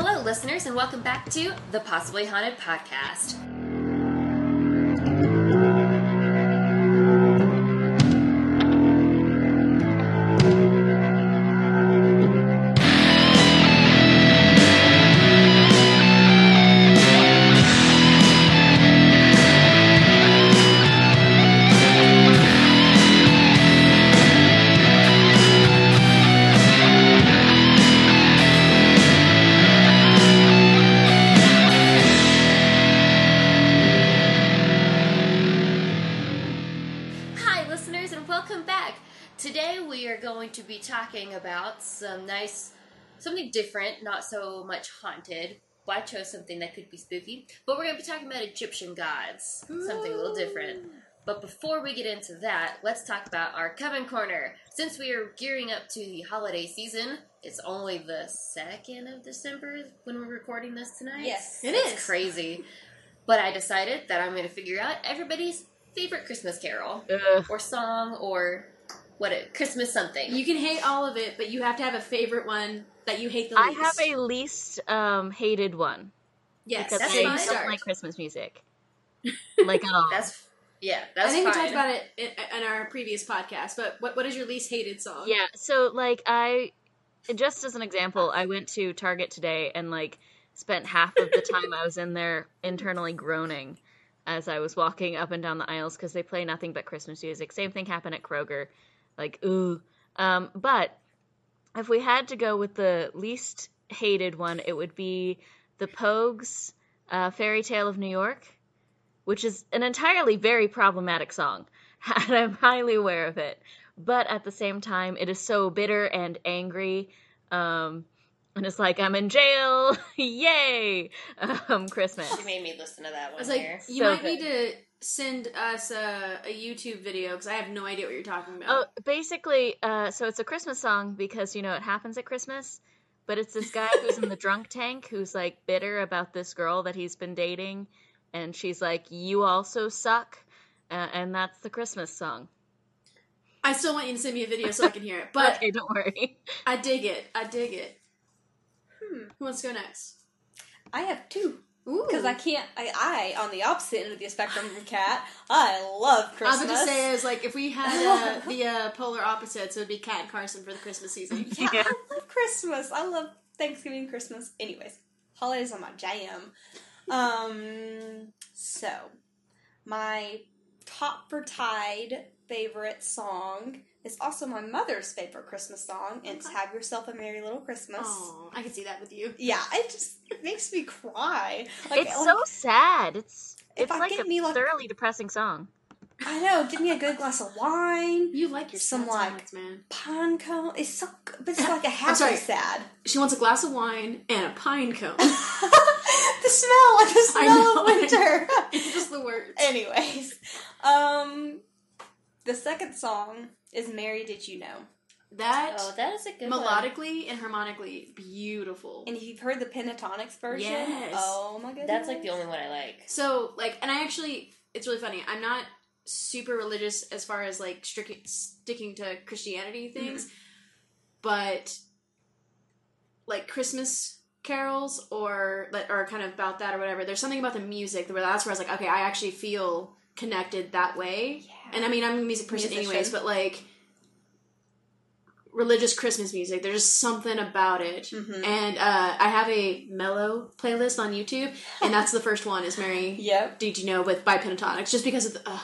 Hello, listeners, and welcome back to the Possibly Haunted Podcast. Something different, not so much haunted. Well, I chose something that could be spooky, but we're going to be talking about Egyptian gods, something a little different. But before we get into that, let's talk about our Coven Corner. Since we are gearing up to the holiday season, it's only the 2nd of December when we're recording this tonight. Yes. It It's is. crazy. But I decided that I'm going to figure out everybody's favorite Christmas carol Ugh. or song or what it Christmas something. You can hate all of it, but you have to have a favorite one that you hate the least. I have a least um, hated one yes. because that's I fine. don't Start. like Christmas music, like at all. that's yeah, that's I think fine. we talked about it in, in our previous podcast. But what what is your least hated song? yeah. So like I, just as an example, I went to Target today and like spent half of the time I was in there internally groaning as I was walking up and down the aisles because they play nothing but Christmas music. Same thing happened at Kroger, like ooh. Um, but if we had to go with the least hated one, it would be the Pogues' uh, "Fairy Tale of New York," which is an entirely very problematic song, and I'm highly aware of it. But at the same time, it is so bitter and angry. Um, and it's like I'm in jail, yay! Um, Christmas. She made me listen to that one. I was like, here. you So might good. need to send us a, a YouTube video because I have no idea what you're talking about. Oh, basically, uh, so it's a Christmas song because you know it happens at Christmas, but it's this guy who's in the drunk tank who's like bitter about this girl that he's been dating, and she's like, "You also suck," uh, and that's the Christmas song. I still want you to send me a video so I can hear it. But okay, don't worry. I dig it. I dig it. Hmm. Who wants to go next? I have two. Ooh. Because I can't, I, I, on the opposite end of the spectrum from Cat, I love Christmas. I was Christmas. going to say is like if we had uh, the uh, polar opposites, it would be Cat and Carson for the Christmas season. yeah, Yeah. I love Christmas. I love Thanksgiving, Christmas. Anyways, holidays are my jam. Um, so, my top for tied favorite song is also my mother's favorite Christmas song, and it's Have Yourself a Merry Little Christmas. Oh, I can see that with you. Yeah, it just it makes me cry. Like, it's like, so sad. It's If it's I like get a me, like- thoroughly depressing song. I know. Give me a good glass of wine, You like your Some, sad like- songs, man. pine cone. It's so good, but it's like a happy sorry. sad. She wants a glass of wine and a pine cone. the smell, like the smell know. of winter. it's just the words. Anyways, um, the second song is "Mary Did You Know," That oh, that is a good one. melodically and harmonically beautiful. and if you've heard the Pentatonix version, Yes. oh my goodness, That's like the only one I like. So, like, and I actually, it's really funny. I'm not super religious as far as like strict, sticking to Christianity mm-hmm. things, but like Christmas carols or that are kind of about that or whatever. There's something about the music where that's where I was like, okay, I actually feel connected that way. Yeah. And I mean, I'm a music person Musician. anyways, but like religious Christmas music, there's just something about it. Mhm. And uh, I have a mellow playlist on YouTube, and that's the first one is Mary Yep, Did You Know with by Pentatonix, just because of the, uh,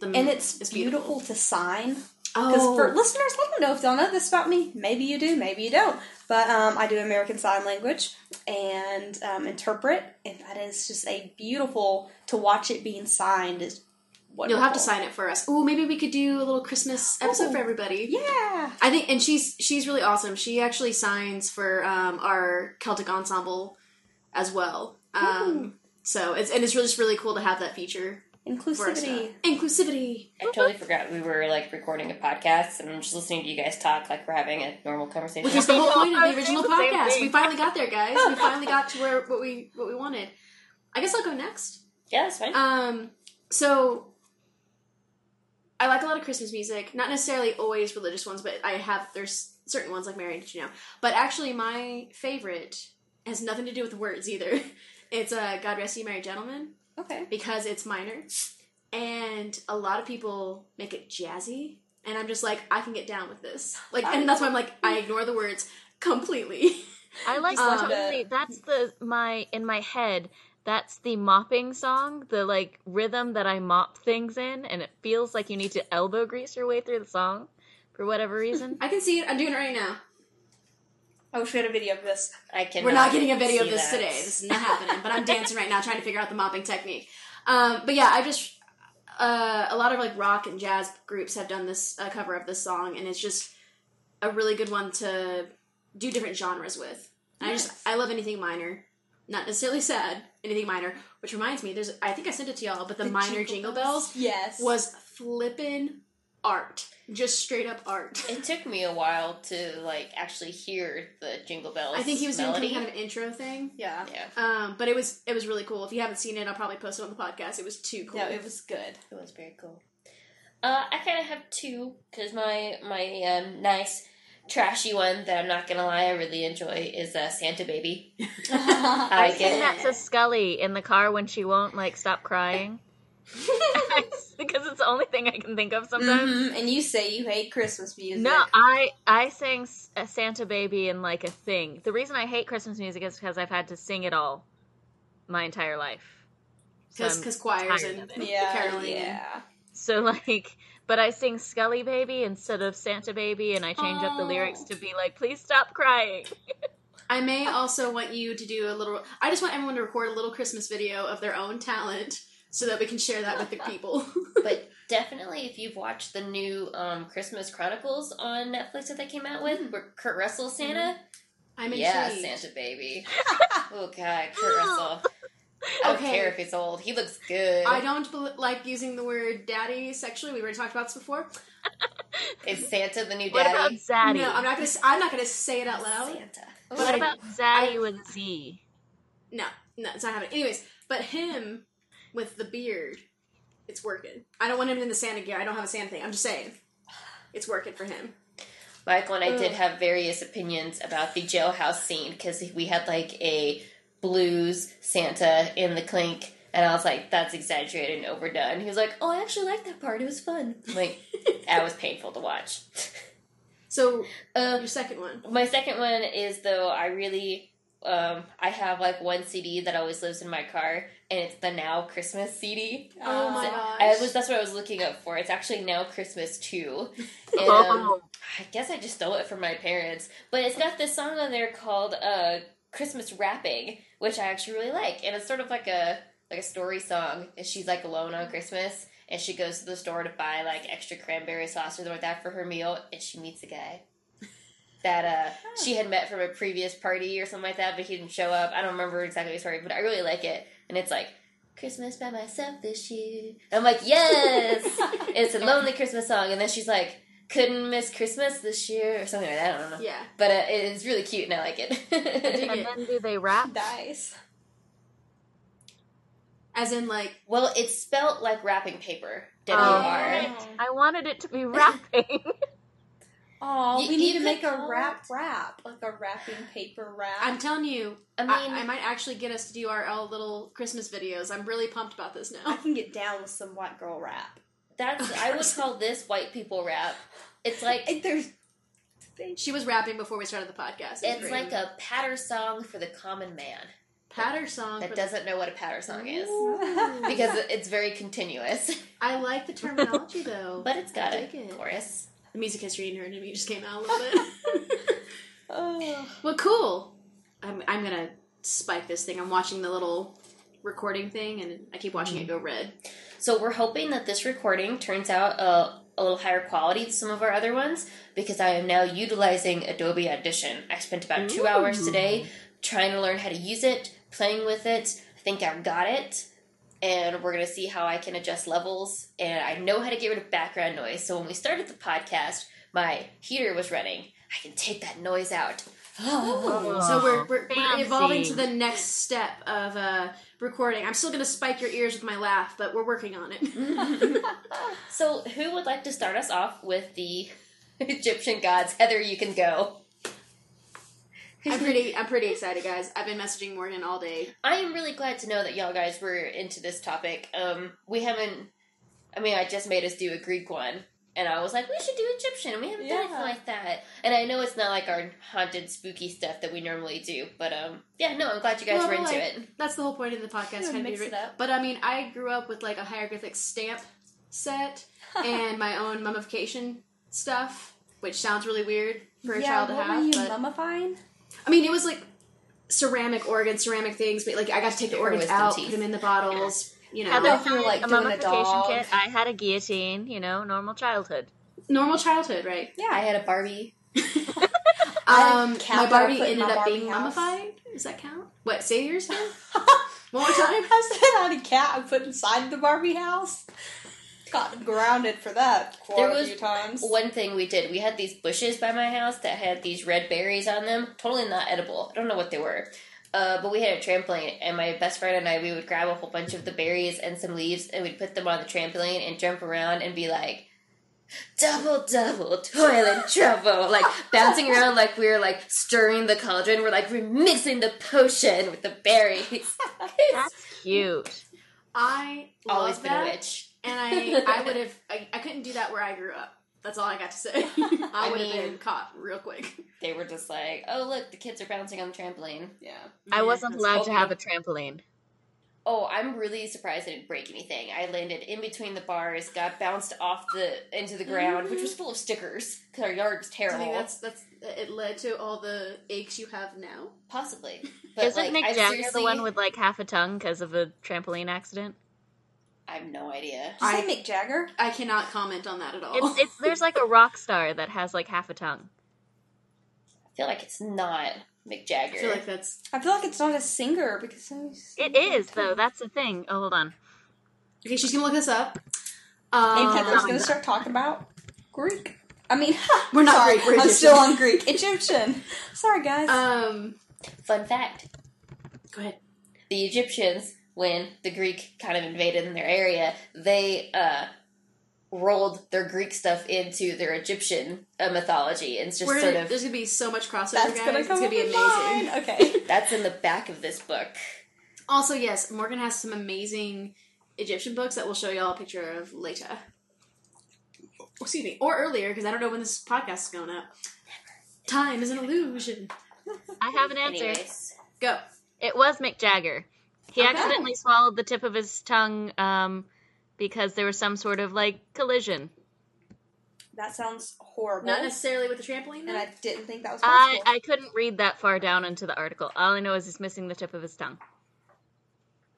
the and it's, it's beautiful. to sign. Because Oh, for listeners, I don't know if y'all know this about me. Maybe you do, maybe you don't. But um, I do American Sign Language and um, interpret, and that is just a beautiful to watch it being signed is. Wonderful. you'll have to sign it for us. Oh, maybe we could do a little Christmas episode Ooh. for everybody. Yeah. I think, and she's she's really awesome. She actually signs for um, our Celtic ensemble as well. Um, so it's and it's really just really cool to have that feature. Inclusivity. Inclusivity. I totally forgot we were like recording a podcast and I'm just listening to you guys talk like we're having a normal conversation. Which is the whole point of the original thinking the same podcast. We finally got there, guys. We finally got to where what we what we wanted. I guess I'll go next. yeah, that's fine. Um, so I like a lot of Christmas music, not necessarily always religious ones, but I have there's certain ones like Mary Did You Know. But actually, my favorite has nothing to do with words either. It's uh, God Rest You Merry Gentlemen Okay. because it's minor. And a lot of people make it jazzy. And I'm just like, I can get down with this. Like, and that's why I'm like, I ignore the words completely. I like Um, totally. That's the my in my head. That's the mopping song, the like rhythm that I mop things in, and it feels like you need to elbow grease your way through the song for whatever reason. I can see it. I'm doing it right now. I wish we had a video of this. I can. We're not getting a video of this that. today. This is not happening. But I'm dancing right now, trying to figure out the mopping technique. Um, but yeah, I just uh, a lot of like rock and jazz groups have done this uh, cover of this song, and it's just a really good one to do different genres with. And I just I love anything minor, not necessarily sad. Anything minor, which reminds me, there's I think I sent it to y'all, but the, The minor Jingle jingle Bells? bells Yes. was flippin' art, just straight up art. It took me a while to like actually hear the Jingle Bells. I think he was melody. doing some kind of intro thing. Yeah. Yeah, Um, but it was it was really cool. If you haven't seen it, I'll probably post it on the podcast. It was too cool. No, it was good. it was very cool. Uh, I kind of have two because my my um, nice trashy one that I'm not gonna lie I really enjoy is uh, Santa Baby. I I sing get that to Scully in the car when she won't like stop crying. because it's the only thing I can think of sometimes. Mhm, And you say you hate Christmas music. No, I I sang S- a Santa Baby in like a thing. The reason I hate Christmas music is because I've had to sing it all my entire life. So because choirs and. Yeah. caroling. Yeah. So like, but I sing Scully Baby instead of Santa Baby, and I change up the lyrics to be like, "Please stop crying." I may also want you to do a little. I just want everyone to record a little Christmas video of their own talent so that we can share that with the people. but definitely if you've watched the new um, Christmas Chronicles on Netflix that they came out with, where Kurt Russell Santa. I'm Yeah, intrigued. Santa Baby. oh god, Kurt Russell. I don't Okay. care if he's old. He looks good. I don't bel like using the word daddy sexually. We already talked about this before. Is Santa the new What about daddy? Zaddy? No, I'm not gonna. I'm not gonna say it out loud. Santa. But what I- about Zaddy with Z? No, no, it's not happening. Anyways, but him with the beard, it's working. I don't want him in the Santa gear. I don't have a Santa thing. I'm just saying, it's working for him. Michael and I did have various opinions about the jailhouse scene because we had like a blues Santa in the clink, and I was like, "That's exaggerated and overdone." He was like, "Oh, I actually like that part. It was fun." I'm like, that was painful to watch. So Uh, your second one. my second one is though I really um, I have like one CD that always lives in my car, and it's the Now Christmas CD. Oh my So gosh. I was that's what I was looking up for. It's actually Now Christmas too. And, um, Oh, I guess I just stole it from my parents, but it's got this song on there called uh, "Christmas Wrapping," which I actually really like, and it's sort of like a like a story song. And she's like alone on Christmas, and she goes to the store to buy like extra cranberry sauce or something like that for her meal, and she meets a guy that uh, she had met from a previous party or something like that, but he didn't show up. I don't remember exactly the story, but I really like it, and it's like. Christmas by myself this year. I'm like, yes! it's a lonely Christmas song. And then she's like, couldn't miss Christmas this year or something like that. I don't know. Yeah. But uh, it's really cute and I like it. dig and it. then do they rap? Nice. As in, like, well, it's spelt like wrapping paper. W Oh. R. I wanted it to be wrapping. Oh, You- we need you to make a wrap rap rap, like a wrapping paper wrap. I'm telling you, I I, mean, I might actually get us to do our, our little Christmas videos. I'm really pumped about this now. I can get down with some white girl rap. That's I would call this white people rap. It's like Like, there's She was rapping before we started the podcast. It it's great. like a patter song for the common man patter song. that for- doesn't know what a patter song is because it's very continuous. I like the terminology though. But it's got I a it. chorus. the music history nerd in me just came out a little bit. oh. well, cool. I'm I'm gonna spike this thing. I'm watching the little recording thing, and I keep watching it go red. So we're hoping that this recording turns out a, a little higher quality than some of our other ones because I am now utilizing Adobe Audition. I spent about two hours today trying to learn how to use it, playing with it. I think I've got it. And we're going to see how I can adjust levels. And I know how to get rid of background noise. So when we started the podcast, my heater was running. I can take that noise out. So we're we're, we're evolving to the next step of uh, recording. I'm still gonna spike your ears with my laugh, but we're working on it. So, who would like to start us off with the Egyptian gods? Heather, you can go. I'm pretty I'm pretty excited, guys. I've been messaging Morgan all day. I am really glad to know that y'all guys were into this topic. Um, we haven't. I mean, I just made us do a Greek one, and I was like, we should do Egyptian, and we haven't done Yeah. anything like that. And I know it's not like our haunted, spooky stuff that we normally do, but um, yeah, no, I'm glad you guys Well, were into like, it. That's the whole point of the podcast. Kind of mix it up. But I mean, I grew up with like a hieroglyphic stamp set and my own mummification stuff, which sounds really weird for a yeah, child to what have. were you but mummifying? I mean, it was like ceramic organs, ceramic things, but like I got to take the organs out, teeth. put them in the bottles. You know, Heather know if you were, like, had a doing a mummification dog. kit. I had a guillotine. You know, normal childhood. normal childhood, right? Yeah, I had a Barbie. Um, had a cat my Barbie ended my up Barbie being house. mummified. Does that count? What? Say yours again. One more time. I said I had a cat I put inside the Barbie house. Got grounded for that quite There a was few times. One thing we did, we had these bushes by my house that had these red berries on them. Totally not edible. I don't know what they were. Uh, but we had a trampoline, and my best friend and I, we would grab a whole bunch of the berries and some leaves, and we'd put them on the trampoline and jump around and be like, double, double, toilet trouble. Like, bouncing around like we were like stirring the cauldron. We're like, we're mixing the potion with the berries. That's cute. I Always been that. a witch. and I, I would have, I, I couldn't do that where I grew up. That's all I got to say. I, I would have mean- been caught real quick. They were just like, oh, look, the kids are bouncing on the trampoline. yeah. I wasn't that's- allowed to have a trampoline. Oh, I'm really surprised I didn't break anything. I landed in between the bars, got bounced off the into the ground, which was mm-hmm. full of stickers because our yard was Do you terrible. think that's that's it led to all the aches you have now? Possibly, but Isn't like, Mick Jagger seriously, the one with like half a tongue because of a trampoline accident? I have no idea. Did you I- say Mick Jagger? I cannot comment on that at all. It's it's there's like a rock star that has like half a tongue. I feel like it's not Mick Jagger. I feel like that's I feel like it's not a singer because It is though. That's the thing. Oh, hold on. okay. She's gonna look this up. And Um, Heather's gonna start talking about Greek. I mean, We're not sorry, Greek, we're I'm still on Greek. Egyptian. Sorry, guys. um, Fun fact: go ahead. the Egyptians, when the Greek kind of invaded in their area, they uh, rolled their Greek stuff into their Egyptian uh, mythology, and it's just We're sort gonna, of there's gonna be so much crossover, That's guys. gonna it's come gonna be amazing. mine. Okay. that's in the back of this book. Also, yes, Morgan has some amazing Egyptian books that we'll show y'all a picture of later. Excuse me, or earlier because I don't know when this podcast is going up. Time is an illusion. I have an answer. Anyways, Go. It was Mick Jagger. He Okay. accidentally swallowed the tip of his tongue um, because there was some sort of like collision. That sounds horrible. Not necessarily with the trampoline. and I didn't think that was I possible. I couldn't read that far down into the article. All I know is he's missing the tip of his tongue.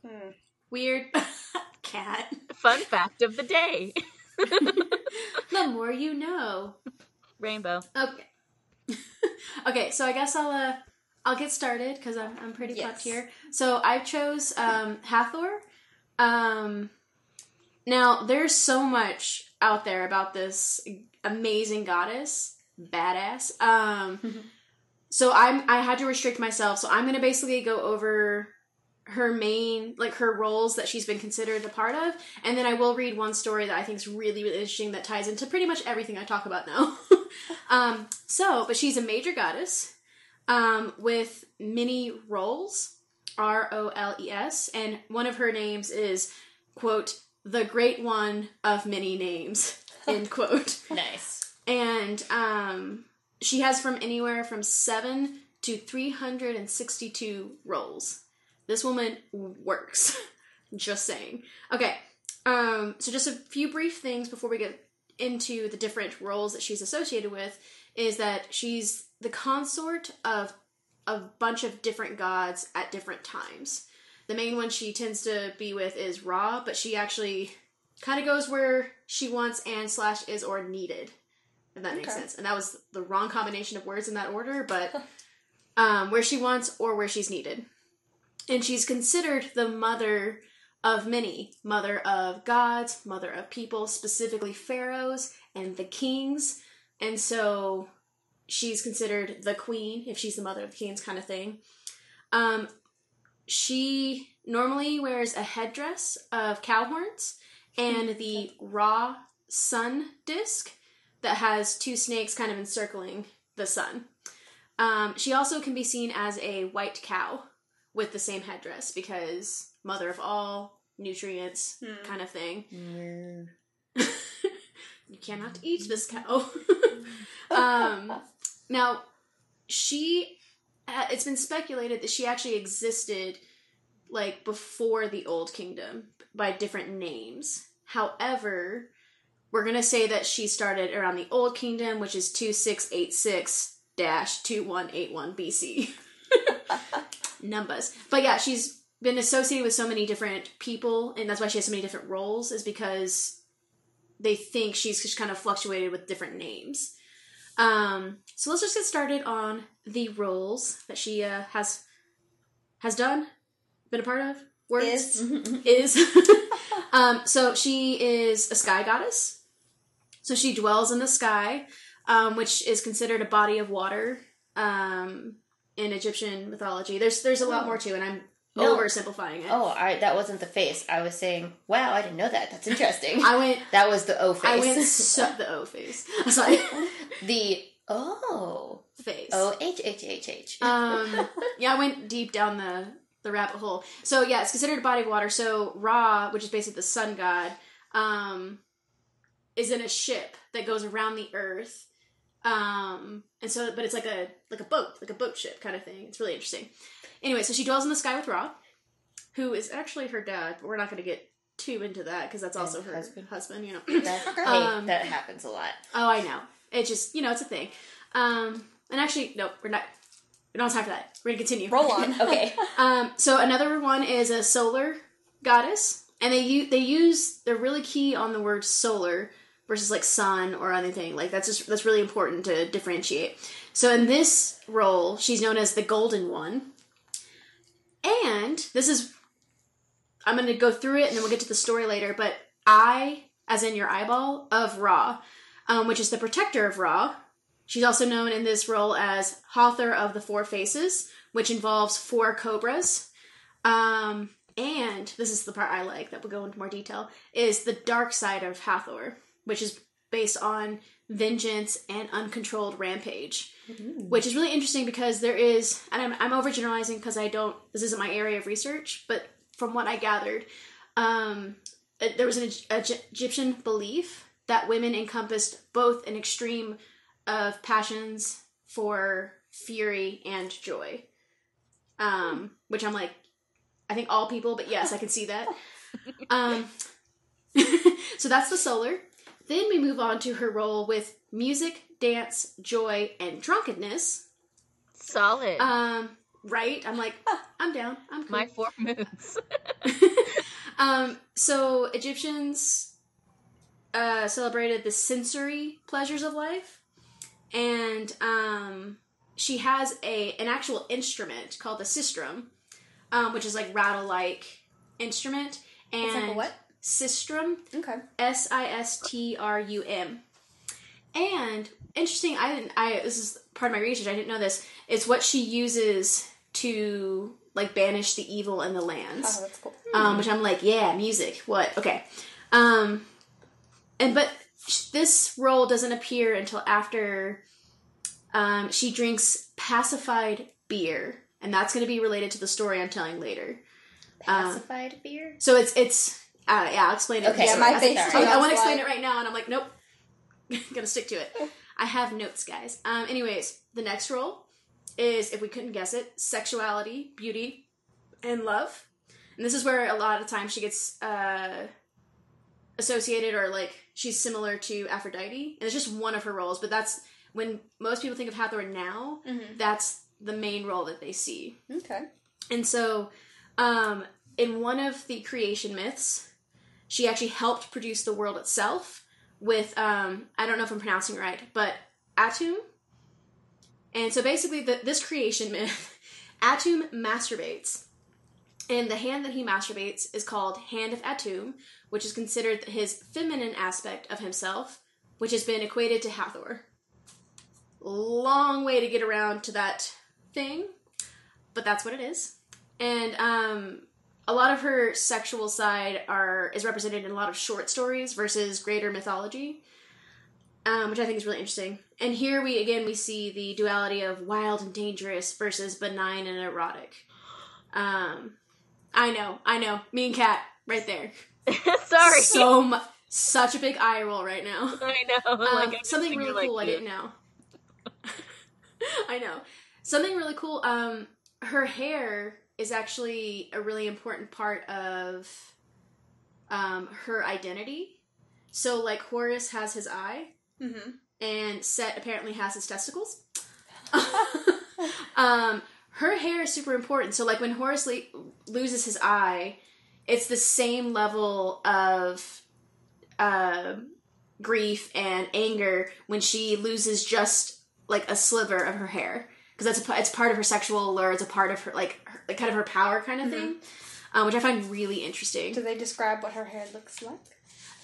Hmm. Weird. Cat. Fun fact of the day. the more you know. Rainbow. Okay. okay, so I guess I'll uh I'll get started because I'm I'm pretty Yes. here. So I chose um Hathor. Um now there's so much out there about this amazing goddess, badass. Um so I'm I had to restrict myself, so I'm gonna basically go over her main like her roles that she's been considered a part of and then i will read one story that i think is really really interesting that ties into pretty much everything i talk about now um so but she's a major goddess um with many roles r-o-l-e-s and one of her names is quote the great one of many names end quote nice. and um, she has from anywhere from 7 to 362 roles. This woman works. just saying. Okay, um, so just a few brief things before we get into the different roles that she's associated with is that she's the consort of a bunch of different gods at different times. The main one she tends to be with is Ra, but she actually kind of goes where she wants and slash is or needed if that makes Okay. sense. And that was the wrong combination of words in that order, but um, where she wants or where she's needed. And she's considered the mother of many mother of gods, mother of people, specifically pharaohs and the kings. And so she's considered the queen if she's the mother of the kings, kind of thing. Um, she normally wears a headdress of cow horns and the Ra sun disc that has two snakes kind of encircling the sun. Um, she also can be seen as a white cow with the same headdress because mother of all nutrients Hmm. kind of thing. Mm. you cannot eat this cow. um, now, she, uh, it's been speculated that she actually existed like before the Old Kingdom by different names. However, we're gonna say that she started around the Old Kingdom, which is two six eight six dash two one eight one BC. Numbers, but yeah, she's been associated with so many different people, and that's why she has so many different roles. Is because they think she's just kind of fluctuated with different names. Um, so let's just get started on the roles that she uh, has has done, been a part of. Words Is. is. um, so she is a sky goddess. So she dwells in the sky, um, which is considered a body of water um, in Egyptian mythology. There's there's a lot more to, it, and I'm No. oversimplifying it. Oh, I, that wasn't the face. I was saying, wow, I didn't know that. That's interesting. I went. that was the O face. I went so the O face. I was like the O. face. O H H H H. Um, yeah, I went deep down the the rabbit hole. So yeah, it's considered a body of water. So Ra, which is basically the sun god, um, is in a ship that goes around the earth. Um, and so, but it's like a like a boat, like a boat ship kind of thing. It's really interesting. Anyway, so she dwells in the sky with Ra, who is actually her dad. But we're not going to get too into that because that's also And her husband. husband. You know. That, Um, that happens a lot. Oh, I know. It just, you know, it's a thing. Um, and actually, nope, we're not. We don't have time for that. We're gonna continue. Roll on. Okay. Um, so another one is a solar goddess, and they use they use they're really key on the word solar versus like sun or anything like that's just that's really important to differentiate. So in this role, she's known as the Golden One, and this is I'm going to go through it and then we'll get to the story later. But Eye, as in your eyeball of Ra, um, which is the protector of Ra. She's also known in this role as Hathor of the Four Faces, which involves four cobras. Um, and this is the part I like that we'll go into more detail is the dark side of Hathor, which is based on vengeance and uncontrolled rampage, which is really interesting because there is, and I'm, I'm overgeneralizing because I don't, this isn't my area of research, but from what I gathered, um, there was an Egy- Egy- Egyptian belief that women encompassed both an extreme of passions for fury and joy. Um, which I'm like, I think all people, but yes, I can see that. Um, so that's the solar. Then we move on to her role with music, dance, joy, and drunkenness. Solid. Um, right? I'm like, ah, I'm down. I'm cool. My four moods. um, so Egyptians uh, celebrated the sensory pleasures of life, and um, she has a an actual instrument called the sistrum, um, which is like rattle like instrument. And It's like a what? Sistrum, Okay. S I S T R U M. And interesting, I didn't. I this is part of my research. I didn't know this. It's what she uses to like banish the evil in the lands Oh, that's cool. um, which I'm like, yeah, music. What? Okay. Um, and but this role doesn't appear until after um, she drinks pacified beer, and that's going to be related to the story I'm telling later. Pacified beer? So it's it's uh, yeah, I'll explain it. Okay, Yeah, my I- face too. I, I want was to explain like- it right now, and I'm like, nope, gonna stick to it. I have notes, guys. Um, anyways, the next role is, if we couldn't guess it, sexuality, beauty, and love. And this is where a lot of times she gets uh, associated or like she's similar to Aphrodite. And it's just one of her roles, but that's when most people think of Hathor now, Mhm. that's the main role that they see. Okay. And so, um, in one of the creation myths, she actually helped produce the world itself with, um, I don't know if I'm pronouncing it right, but Atum. And so basically, the, this creation myth, Atum masturbates. And the hand that he masturbates is called Hand of Atum, which is considered his feminine aspect of himself, which has been equated to Hathor. Long way to get around to that thing, but that's what it is. And um, a lot of her sexual side are is represented in a lot of short stories versus greater mythology. um, which I think is really interesting. And here we again we see the duality of wild and dangerous versus benign and erotic. Um, I know, I know, me and Kat right there. Sorry. so mu- such a big eye roll right now. I know. Um, something really like cool I didn't know. I know. Something really cool. Um, her hair is actually a really important part of um, her identity. So, like Horus has his eye, Mm-hmm. and Set apparently has his testicles. um, her hair is super important. So, like when Horus le- loses his eye, it's the same level of uh, grief and anger when she loses just like a sliver of her hair because that's a, it's part of her sexual allure. It's a part of her like, like kind of her power kind of thing, um, which I find really interesting. Do they describe what her hair looks like?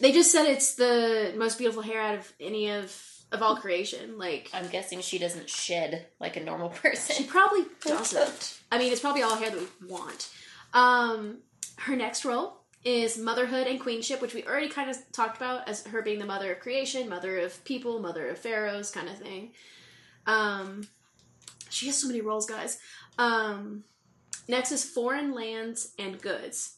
They just said it's the most beautiful hair out of any of of all creation. Like I'm guessing she doesn't shed like a normal person. she probably doesn't. I mean, it's probably all hair that we want. Um, her next role is motherhood and queenship, which we already kind of talked about as her being the mother of creation, mother of people, mother of pharaohs, kind of thing. Um, she has so many roles, guys. Um, next is foreign lands and goods,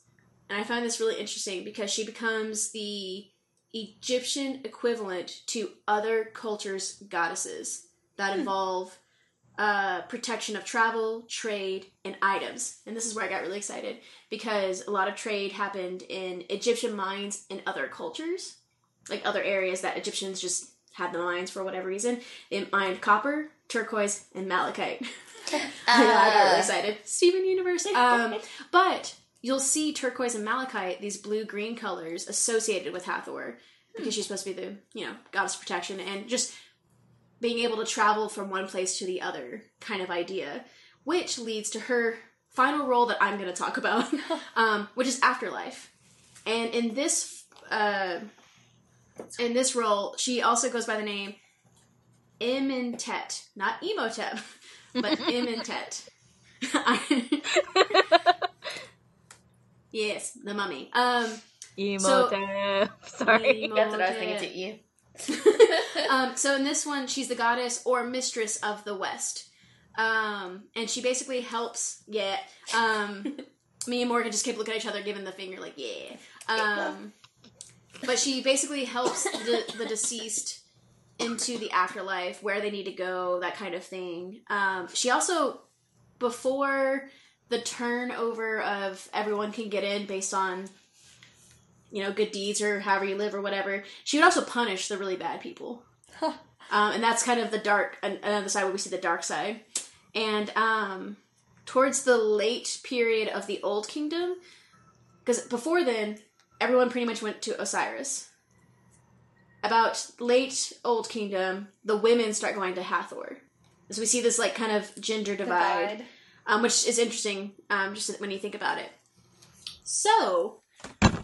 and I find this really interesting because she becomes the Egyptian equivalent to other cultures' goddesses that involve uh, protection of travel, trade, and items. And this is where I got really excited because a lot of trade happened in Egyptian mines and other cultures, like other areas that Egyptians just had the mines for whatever reason. They mined copper, turquoise, and malachite. I got really excited. Steven Universe. Um, but you'll see turquoise and malachite, these blue green colors, associated with Hathor because she's supposed to be the you know goddess of protection and just being able to travel from one place to the other kind of idea, which leads to her final role that I'm going to talk about, um, which is afterlife. And in this uh, in this role, she also goes by the name Imentet, not Imhotep, but Imentet. yes, the mummy. Um, Imhotep. Sorry. That's what I was thinking to you. um, so in this one, she's the goddess or mistress of the West, um, and she basically helps. Yeah, um, me and Morgan just kept looking at each other, giving the finger, like yeah. Um, but she basically helps the, the deceased into the afterlife, where they need to go, that kind of thing. Um, she also, before the turnover of everyone can get in based on you know, good deeds or however you live or whatever. She would also punish the really bad people. um, and that's kind of the dark, another side where we see the dark side. And um, towards the late period of the Old Kingdom, because before then, everyone pretty much went to Osiris. About late Old Kingdom, the women start going to Hathor. So we see this like kind of gender divide, Um, which is interesting um, just when you think about it. So, Oh,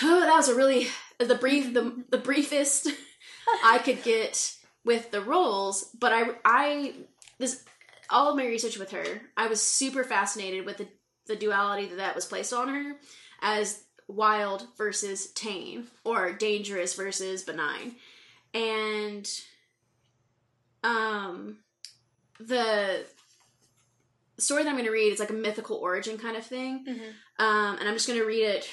that was a really the brief the the briefest I could get with the roles, but I I this all of my research with her, I was super fascinated with the the duality that that was placed on her as wild versus tame or dangerous versus benign. And um the story that I'm going to read is like a mythical origin kind of thing. Mhm. Um and I'm just going to read it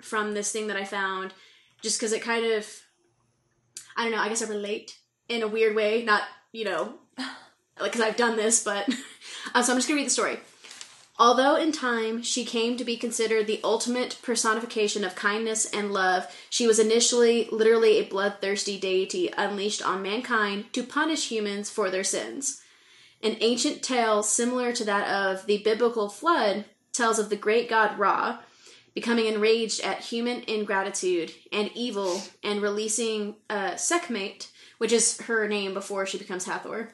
from this thing that I found just because it kind of I don't know, I guess I relate in a weird way, not, you know, like because I've done this, but uh, so I'm just gonna read the story. Although in time she came to be considered the ultimate personification of kindness and love, she was initially literally a bloodthirsty deity unleashed on mankind to punish humans for their sins. An ancient tale similar to that of the biblical flood tells of the great god Ra becoming enraged at human ingratitude and evil and releasing uh, Sekhmet, which is her name before she becomes Hathor,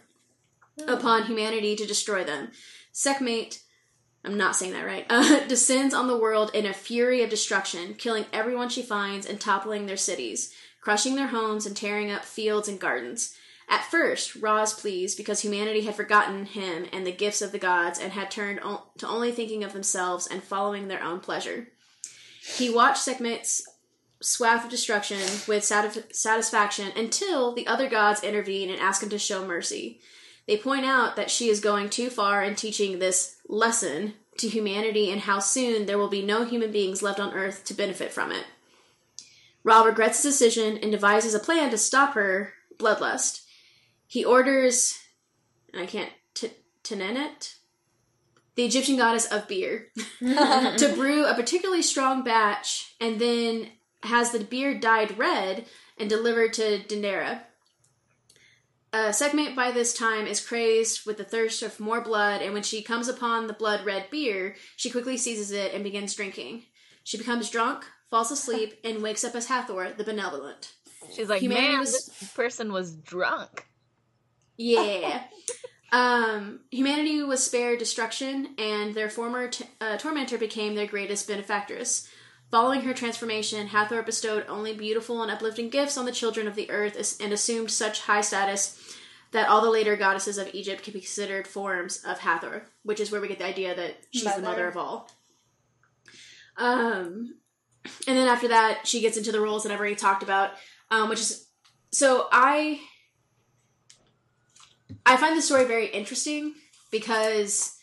upon humanity to destroy them. Sekhmet, I'm not saying that right, uh, descends on the world in a fury of destruction, killing everyone she finds and toppling their cities, crushing their homes and tearing up fields and gardens. At first, Ra is pleased because humanity had forgotten him and the gifts of the gods and had turned o- to only thinking of themselves and following their own pleasure. He watched Sekhmet's swath of destruction with satisf- satisfaction until the other gods intervene and ask him to show mercy. They point out that she is going too far in teaching this lesson to humanity and how soon there will be no human beings left on Earth to benefit from it. Ra regrets his decision and devises a plan to stop her bloodlust. He orders, I can't, t- Tenenet, the Egyptian goddess of beer, to brew a particularly strong batch and then has the beer dyed red and delivered to Dendera. Uh, Sekhmet by this time is crazed with the thirst of more blood, and when she comes upon the blood red beer, she quickly seizes it and begins drinking. She becomes drunk, falls asleep, and wakes up as Hathor, the benevolent. She's like, Humanity man, was- this person was drunk. Yeah. um, humanity was spared destruction, and their former t- uh, tormentor became their greatest benefactress. Following her transformation, Hathor bestowed only beautiful and uplifting gifts on the children of the earth and assumed such high status that all the later goddesses of Egypt can be considered forms of Hathor, which is where we get the idea that she's the Mother. mother of all. Um, and then after that, she gets into the roles that I've already talked about, um, which is so I I find the story very interesting because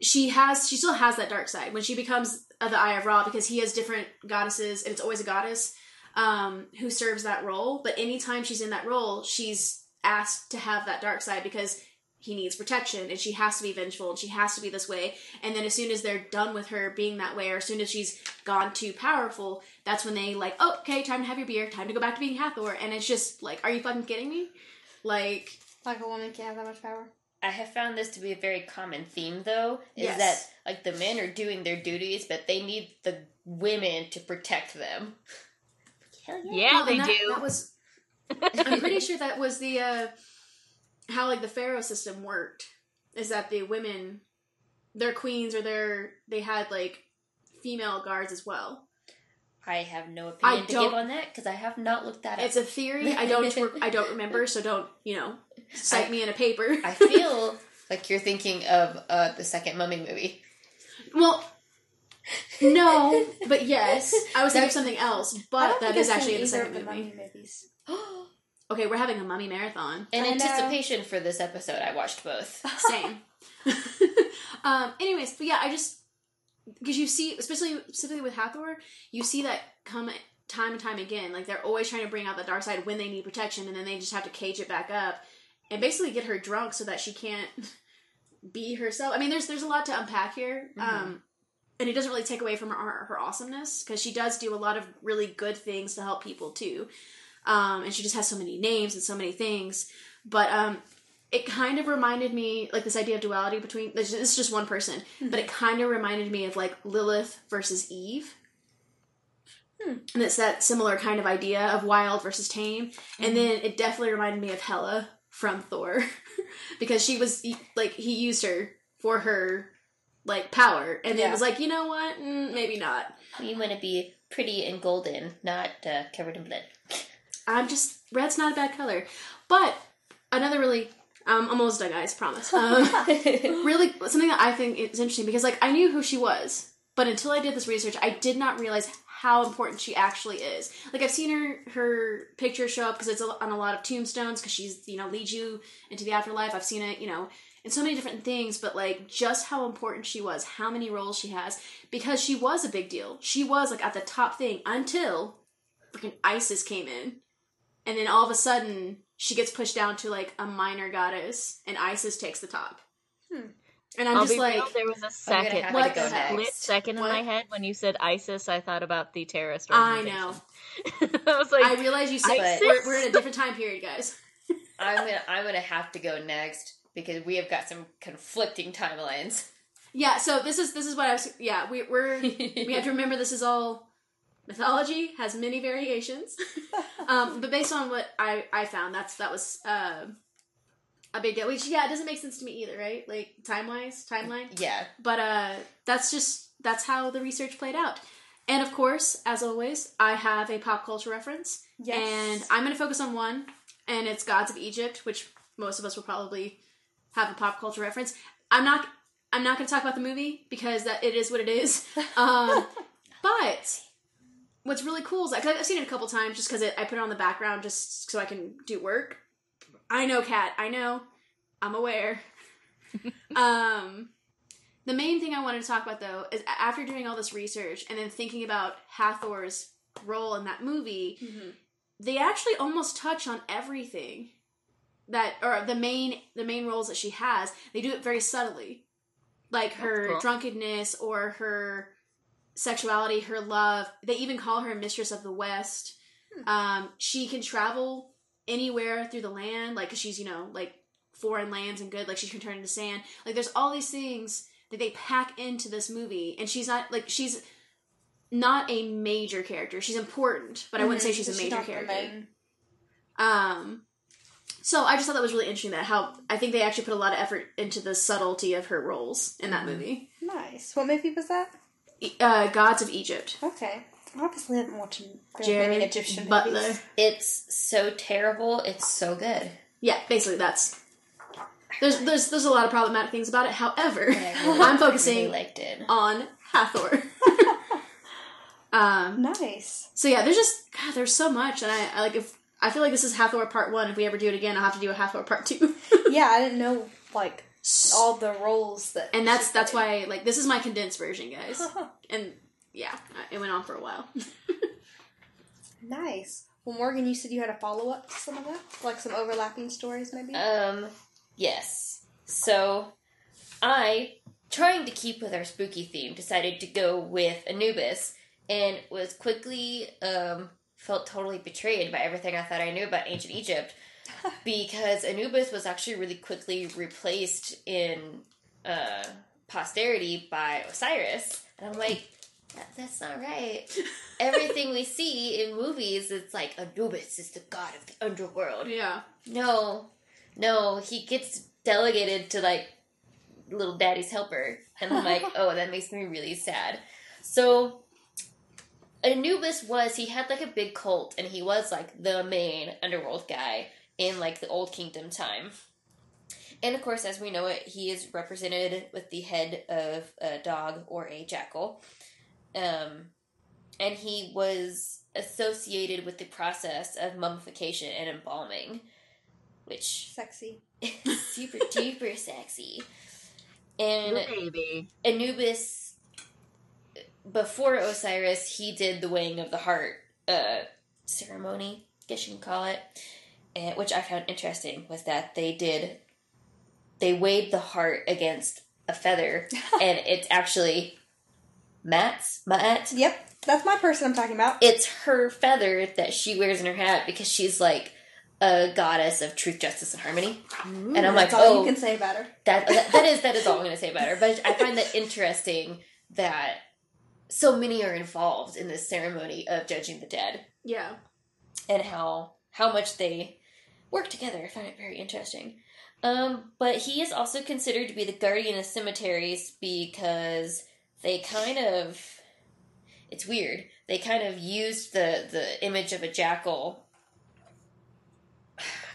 she has she still has that dark side when she becomes the Eye of Ra because he has different goddesses and it's always a goddess um, who serves that role. But anytime she's in that role, she's asked to have that dark side because he needs protection and she has to be vengeful and she has to be this way. And then as soon as they're done with her being that way, or as soon as she's gone too powerful, that's when they like, oh, okay, time to have your beer, time to go back to being Hathor. And it's just like, are you fucking kidding me? Like, like a woman can't have that much power. I have found this to be a very common theme, though, is Yes. that like the men are doing their duties, but they need the women to protect them. Hell Yeah, Well, they that, do. That was. I'm pretty sure that was the uh, how like the pharaoh system worked. Is that the women, their queens or their they had like female guards as well. I have no I opinion to give on that because I have not looked that up. It's a theory. I don't. re- I don't remember. So don't you know cite I- me in a paper. I feel like you're thinking of uh, the second Mummy movie. well, no, but yes, I was thinking of something else. But that is actually in the second movie. Mummy movies. Okay, we're having a mummy marathon. In I know. anticipation for this episode, I watched both. Same. um, anyways, but yeah, I just because you see, especially specifically with Hathor, you see that come time and time again. Like they're always trying to bring out the dark side when they need protection, and then they just have to cage it back up and basically get her drunk so that she can't be herself. I mean, there's there's a lot to unpack here. Um, and it doesn't really take away from her, her awesomeness because she does do a lot of really good things to help people too. Um, and she just has so many names and so many things. But um, it kind of reminded me like this idea of duality between this is just one person, but it kind of reminded me of like Lilith versus Eve. Hmm. And it's that similar kind of idea of wild versus tame. And then it definitely reminded me of Hela from Thor because she was like he used her for her like power and Yeah. was like, "You know what? Mm, maybe not." We want to be pretty and golden, not uh, covered in blood. I'm just red's not a bad color. But another really um, I'm almost done, guys. Promise. Um, really, something that I think is interesting because like I knew who she was, but until I did this research, I did not realize how important she actually is. Like I've seen her her picture show up because it's on a lot of tombstones because she's you know leads you into the afterlife. I've seen it you know in so many different things, but like just how important she was, how many roles she has, because she was a big deal. She was like at the top thing until freaking ISIS came in, and then all of a sudden she gets pushed down to like a minor goddess, and ISIS takes the top. Hmm. And I'm I'll just be like, real, there was a I'm second, gonna have What to go the split next. second in my head when you said ISIS. I thought about the terrorist I know. I was like, I realize you said ISIS? we're, we're in a different time period, guys. I'm gonna I'm gonna have to go next because we have got some conflicting timelines. Yeah, so this is this is what I was. Yeah, we, we're we have to remember this is all mythology has many variations, um, but based on what I I found, that's that was uh, a big deal. Which yeah, it doesn't make sense to me either, right? Like time wise, timeline. yeah, But uh, that's just that's how the research played out. And of course, as always, I have a pop culture reference. Yes. And I'm going to focus on one, and it's Gods of Egypt, which most of us will probably have a pop culture reference. I'm not. I'm not going to talk about the movie because that it is what it is. Um, but what's really cool is like I've seen it a couple times just because I put it on the background just so I can do work. I know, Kat. I know. I'm aware. um, the main thing I wanted to talk about though is after doing all this research and then thinking about Hathor's role in that movie, Mm-hmm. they actually almost touch on everything that or the main the main roles that she has. They do it very subtly, like her cool. drunkenness or her sexuality, her love. They even call her mistress of the West. Um, she can travel anywhere through the land, like 'cause she's you know like foreign lands and good. Like she can turn into sand. Like there's all these things that they pack into this movie, and she's not like she's not a major character. She's important, but I wouldn't say she's a major the character. Um, so I just thought that was really interesting that how I think they actually put a lot of effort into the subtlety of her roles in that movie. Nice. What movie was that? Uh, Gods of Egypt. Okay. Obviously, I haven't watched very Jared many Egyptian Butler. movies. It's so terrible. It's so good. Yeah, basically that's. There's there's there's a lot of problematic things about it. However, And I really, I'm focusing really liked it. on Hathor. um. Nice. So yeah, there's just God, there's so much, and I, I like if I feel like this is Hathor part one. If we ever do it again, I'll have to do a Hathor part two. Yeah, I didn't know like all the roles that. and that's that's why like this is my condensed version, guys. And yeah, it went on for a while. Nice. Well, Morgan, you said you had a follow up to some of that, like some overlapping stories, maybe. Um, yes. So, I, trying to keep with our spooky theme, decided to go with Anubis, and was quickly um felt totally betrayed by everything I thought I knew about ancient Egypt, because Anubis was actually really quickly replaced in uh posterity by Osiris, and I'm like. That, that's not right. Everything we see in movies, it's like Anubis is the god of the underworld. yeah. No, no, he gets delegated to like little daddy's helper, and I'm like, oh, that makes me really sad. So Anubis was he had like a big cult, and he was like the main underworld guy in like the Old Kingdom time. And of course, as we know it, he is represented with the head of a dog or a jackal. Um, and he was associated with the process of mummification and embalming, which Sexy. super duper sexy. And baby. Anubis, before Osiris, he did the weighing of the heart uh, ceremony, I guess you can call it, and, Eh, which I found interesting. Was that they did, they weighed the heart against a feather, and it's actually Matt's Maat. Yep, that's my person I'm talking about. It's her feather that she wears in her hat because she's like a goddess of truth, justice, and harmony. and I'm like, all oh, you can say about her. that, that that is that is all I'm going to say about her. But I find that interesting that so many are involved in this ceremony of judging the dead Yeah. and how how much they work together. I find it very interesting. Um, but he is also considered to be the guardian of cemeteries because they kind of it's weird. They kind of used the the image of a jackal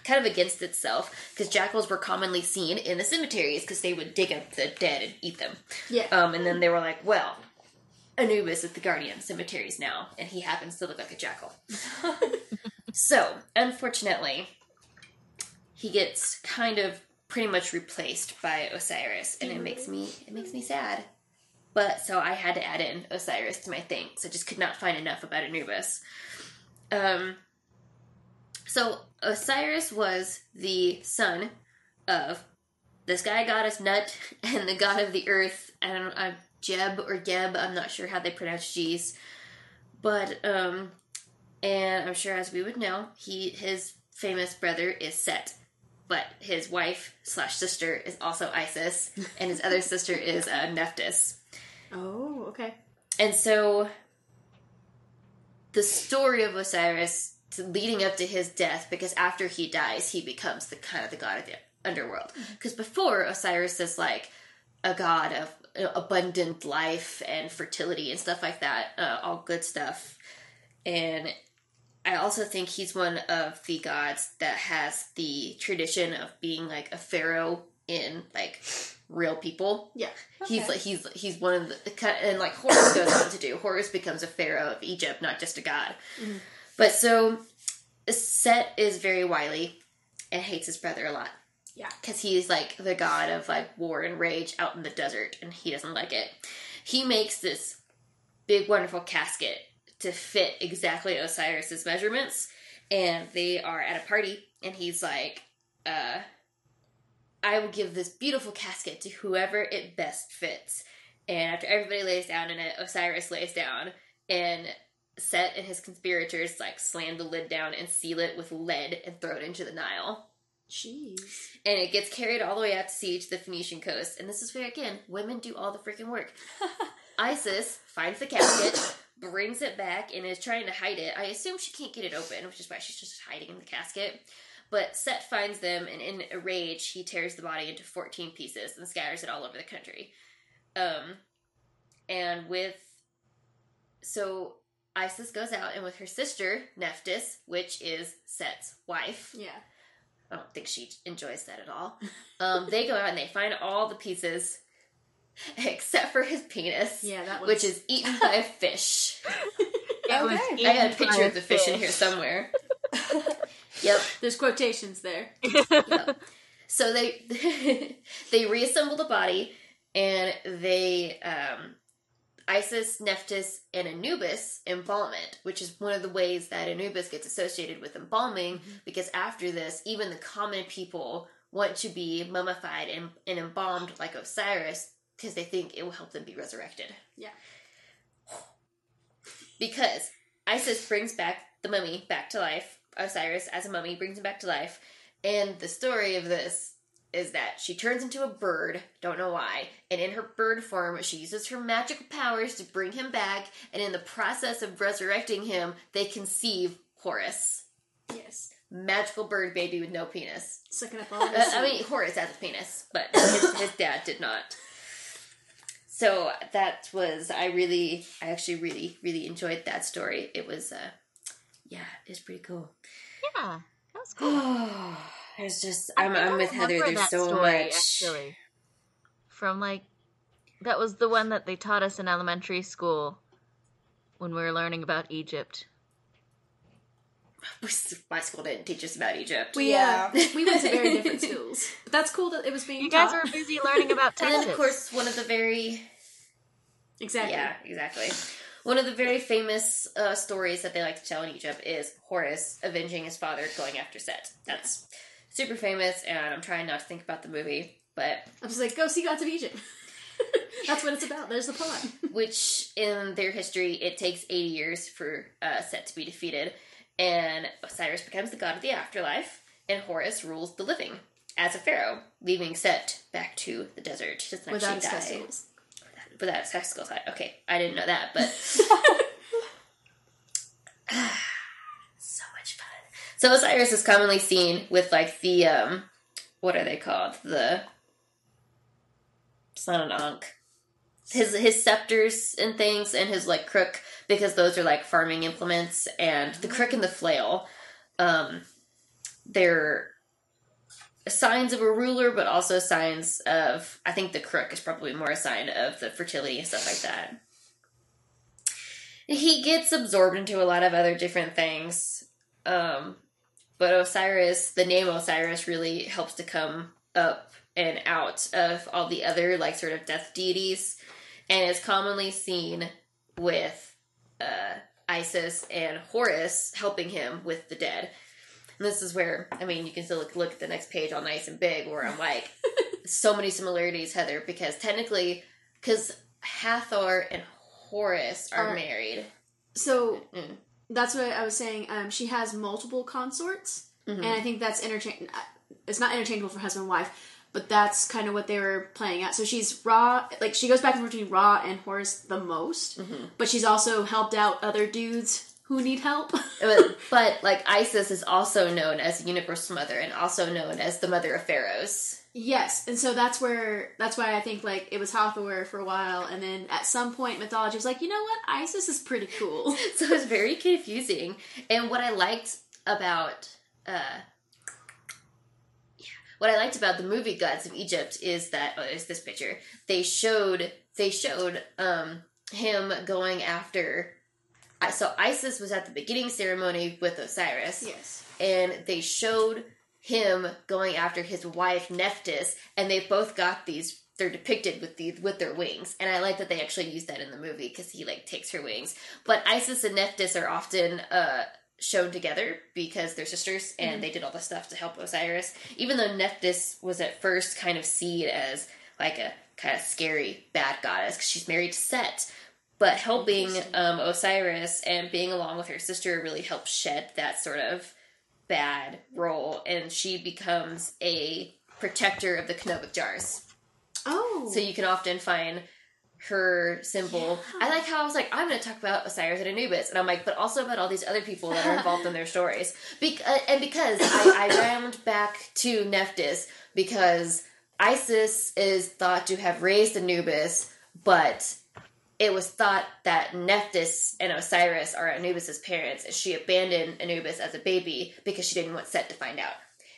kind of against itself because jackals were commonly seen in the cemeteries because they would dig up the dead and eat them. Yeah. Um, and then they were like, well, Anubis is the guardian of cemeteries now, and he happens to look like a jackal. so, unfortunately, he gets kind of pretty much replaced by Osiris, and it makes me it makes me sad. But so I had to add in Osiris to my thing, so I just could not find enough about Anubis. Um, so Osiris was the son of the sky goddess Nut and the god of the earth. I don't know, Jeb or Geb. I'm not sure how they pronounce G's, but um, and I'm sure as we would know, he his famous brother is Set, but his wife slash sister is also Isis, and his other sister is uh, Nephthys. Oh, okay. And so the story of Osiris to leading up to his death, because after he dies, he becomes the kind of the god of the underworld. Because before Osiris is like a god of uh, abundant life and fertility and stuff like that, uh, all good stuff. And I also think he's one of the gods that has the tradition of being like a pharaoh in like real people. Yeah. He's like he's he's one of the and like Horus goes on to do. Horus becomes a pharaoh of Egypt, not just a god. Mhm. But so Set is very wily and hates his brother a lot. Yeah. because he's like the god of like war and rage out in the desert, and he doesn't like it. He makes this big wonderful casket to fit exactly Osiris's measurements, and they are at a party, and he's like, uh. I will give this beautiful casket to whoever it best fits. And after everybody lays down in it, Osiris lays down, and Set and his conspirators like slam the lid down and seal it with lead and throw it into the Nile. Jeez. And it gets carried all the way out to sea to the Phoenician coast. And this is where again, women do all the freaking work. Isis finds the casket, brings it back, and is trying to hide it. I assume she can't get it open, which is why she's just hiding in the casket. But Set finds them, and in a rage, he tears the body into 14 pieces and scatters it all over the country. Um, and with. So Isis goes out, and with her sister, Nephthys, which is Set's wife, Yeah. I don't think she enjoys that at all. Um, they go out and they find all the pieces except for his penis, Yeah, that was which is eaten by a fish. Okay. I had a picture of the fish in here somewhere. yep. there's quotations there. yep. So they they reassemble the body and they um, Isis, Nephthys, and Anubis embalm it, which is one of the ways that Anubis gets associated with embalming, because after this, even the common people want to be mummified and, and embalmed like Osiris because they think it will help them be resurrected. Yeah. Because Isis brings back the mummy back to life. Osiris, as a mummy, brings him back to life. And the story of this is that she turns into a bird, don't know why, and in her bird form, she uses her magical powers to bring him back, and in the process of resurrecting him, they conceive Horus. Yes. Magical bird baby with no penis. Sucking up all Uh, this. I mean, Horus has a penis, but his, his dad did not. So that was, I really, I actually really, really enjoyed that story. It was, uh, yeah, it was pretty cool. Yeah, that was cool. Oh, there's just, I'm, I'm with Heather. There's so story, much. Actually, from like that was the one that they taught us in elementary school when we were learning about Egypt. My school didn't teach us about Egypt. we Yeah. uh, we went to very different schools. But that's cool that it was being You guys taught. were busy learning about and then, of course, one of the very exactly. Yeah, exactly. One of the very famous uh, stories that they like to tell in Egypt is Horus avenging his father going after Set. That's super famous, and I'm trying not to think about the movie, but I'm just like, go see Gods of Egypt. that's what it's about. There's the plot. which in their history, it takes 80 years for uh, Set to be defeated, and Osiris becomes the god of the afterlife, and Horus rules the living as a pharaoh, leaving Set back to the desert. Doesn't Without actually die. testicles. Without his testicles. Okay, I didn't know that, but so much fun. So Osiris is commonly seen with like the um, what are they called? The it's not an ankh. His his scepters and things, and his like crook, because those are like farming implements, and the crook and the flail. Um, they're signs of a ruler, but also signs of. I think the crook is probably more a sign of the fertility and stuff like that. He gets absorbed into a lot of other different things, um, but Osiris, the name Osiris, really helps to come up and out of all the other like sort of death deities, and is commonly seen with uh, Isis and Horus helping him with the dead. And this is where I mean you can still look, look at the next page all nice and big where I'm like so many similarities, Heather, because technically because Hathor and Horus are Are- married. So Mm. that's what I was saying. Um, she has multiple consorts, Mhm. and I think that's interchange. It's not interchangeable for husband and wife, but that's kind of what they were playing at. So she's Ra, like she goes back and forth between Ra and Horus the most, Mhm. but she's also helped out other dudes who need help. but, but like Isis is also known as the universal mother and also known as the mother of pharaohs. yes, and so that's where that's why I think like it was Hathor for a while, and then at some point mythology was like, you know what, Isis is pretty cool. so it's very confusing. And what I liked about uh what I liked about the movie Gods of Egypt is that oh, it's this picture. They showed they showed um, him going after. I- So Isis was at the beginning ceremony with Osiris, Yes. and they showed him going after his wife Nephthys, and they both got these. They're depicted with these with their wings, and I like that they actually use that in the movie because he like takes her wings. But Isis and Nephthys are often uh, shown together because they're sisters, and they did all the stuff to help Osiris. Even though Nephthys was at first kind of seen as like a kind of scary bad goddess because she's married to Set, but helping um, Osiris and being along with her sister really helps shed that sort of bad role, and she becomes a protector of the Canopic jars. Oh. So you can often find her symbol. I like how I was like, I'm going to talk about Osiris and Anubis, and I'm like, but also about all these other people that are involved in their stories. Be- uh, and because I, I round back to Nephthys, because Isis is thought to have raised Anubis, but it was thought that Nephthys and Osiris are Anubis's parents, and she abandoned Anubis as a baby because she didn't want Set to find out.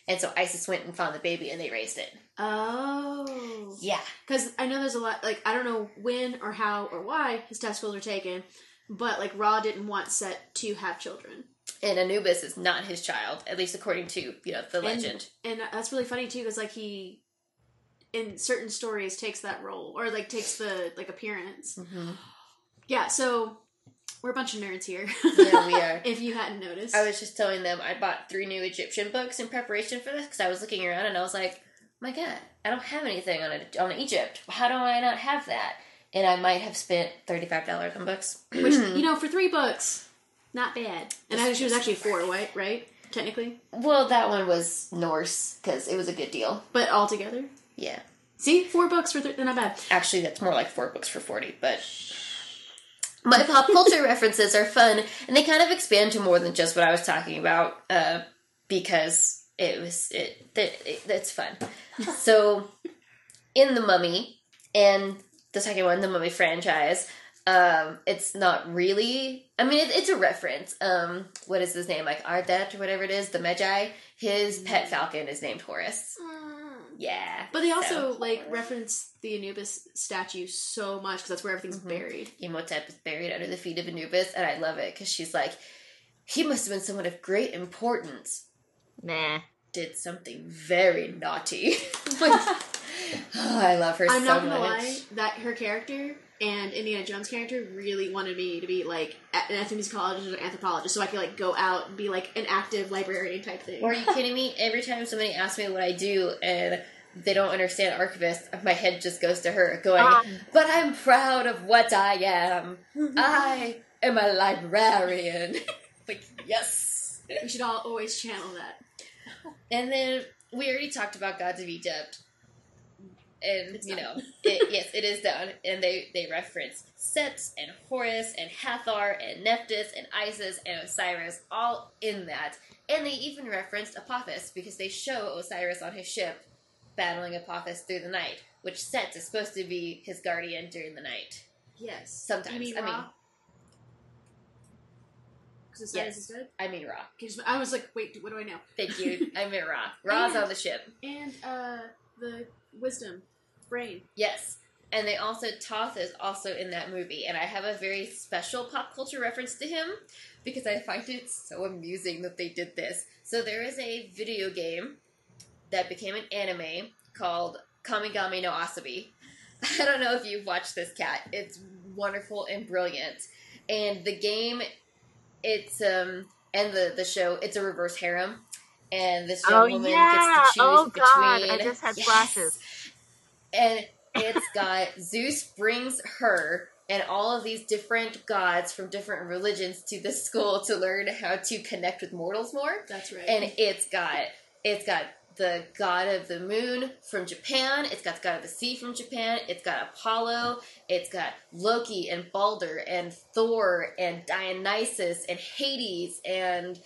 And so Isis went and found the baby, and they raised it. oh. Yeah. Because I know there's a lot, like, I don't know when or how or why his testicles are taken, but, like, Ra didn't want Set to have children. and Anubis is not his child, at least according to you know the legend. And that's really funny, too, because, like, he, in certain stories, takes that role, or, like, takes the, like, appearance. Mm-hmm. Yeah, so we're a bunch of nerds here. Yeah, we are. if you hadn't noticed. I was just telling them I bought three new Egyptian books in preparation for this because I was looking around and I was like, my God, I don't have anything on it on Egypt. How do I not have that? And I might have spent thirty five dollars on books. Which, you know, for three books, not bad. And I, she was actually four, right? Right? Technically. well, that one was Norse because it was a good deal. But all together. Yeah, See? Four books for th- they're not bad. actually, that's more like four books for forty, but. My pop culture references are fun, and they kind of expand to more than just what I was talking about, uh, because it was it, it, it it's fun. so, in the Mummy and the second one, the Mummy franchise, um, it's not really. I mean, it, it's a reference. Um, what is his name? Like Ardet or whatever it is, the Magi. His pet falcon is named Horus. Yeah, But they also So- like reference the Anubis statue so much because that's where everything's Mm-hmm. buried. Imhotep is buried under the feet of Anubis, and I love it because she's like, he must have been someone of great importance. Nah. Did something very naughty. Like, oh, I love her I'm so not gonna much. lie, that her character and Indiana Jones character really wanted me to be like an ethnomusicologist or an anthropologist, so I could like go out and be like an active librarian type thing. Are you kidding me? Every time somebody asks me what I do and they don't understand archivist, my head just goes to her, going, Um. "But I'm proud of what I am. I am a librarian." like, yes. we should all always channel that. And then we already talked about gods of Egypt, and you know, it, yes, it is done. And they they reference Set and Horus and Hathor and Nephthys and Isis and Osiris all in that. And they even referenced Apophis because they show Osiris on his ship battling Apophis through the night, which Set is supposed to be his guardian during the night. Yes. Sometimes. You mean I mean- Because Osiris Yes. is dead? I mean Ra. I was like, wait, what do I know? Thank you. I meant Ra. Ra's on the ship. And uh the wisdom, brain. Yes. And they also Toth is also in that movie, and I have a very special pop culture reference to him because I find it so amusing that they did this. So there is a video game that became an anime called Kamigami no Asobi. I don't know if you've watched this cat. It's wonderful and brilliant. And the game it's um and the the show it's a reverse harem and this young Oh, woman yeah. gets to choose Oh, God. between I just had Yes. flashes. And it's got Zeus brings her and all of these different gods from different religions to this school to learn how to connect with mortals more. That's right. And it's got it's got the god of the moon from Japan. It's got the god of the sea from Japan. It's got Apollo. It's got Loki and Balder and Thor and Dionysus and Hades and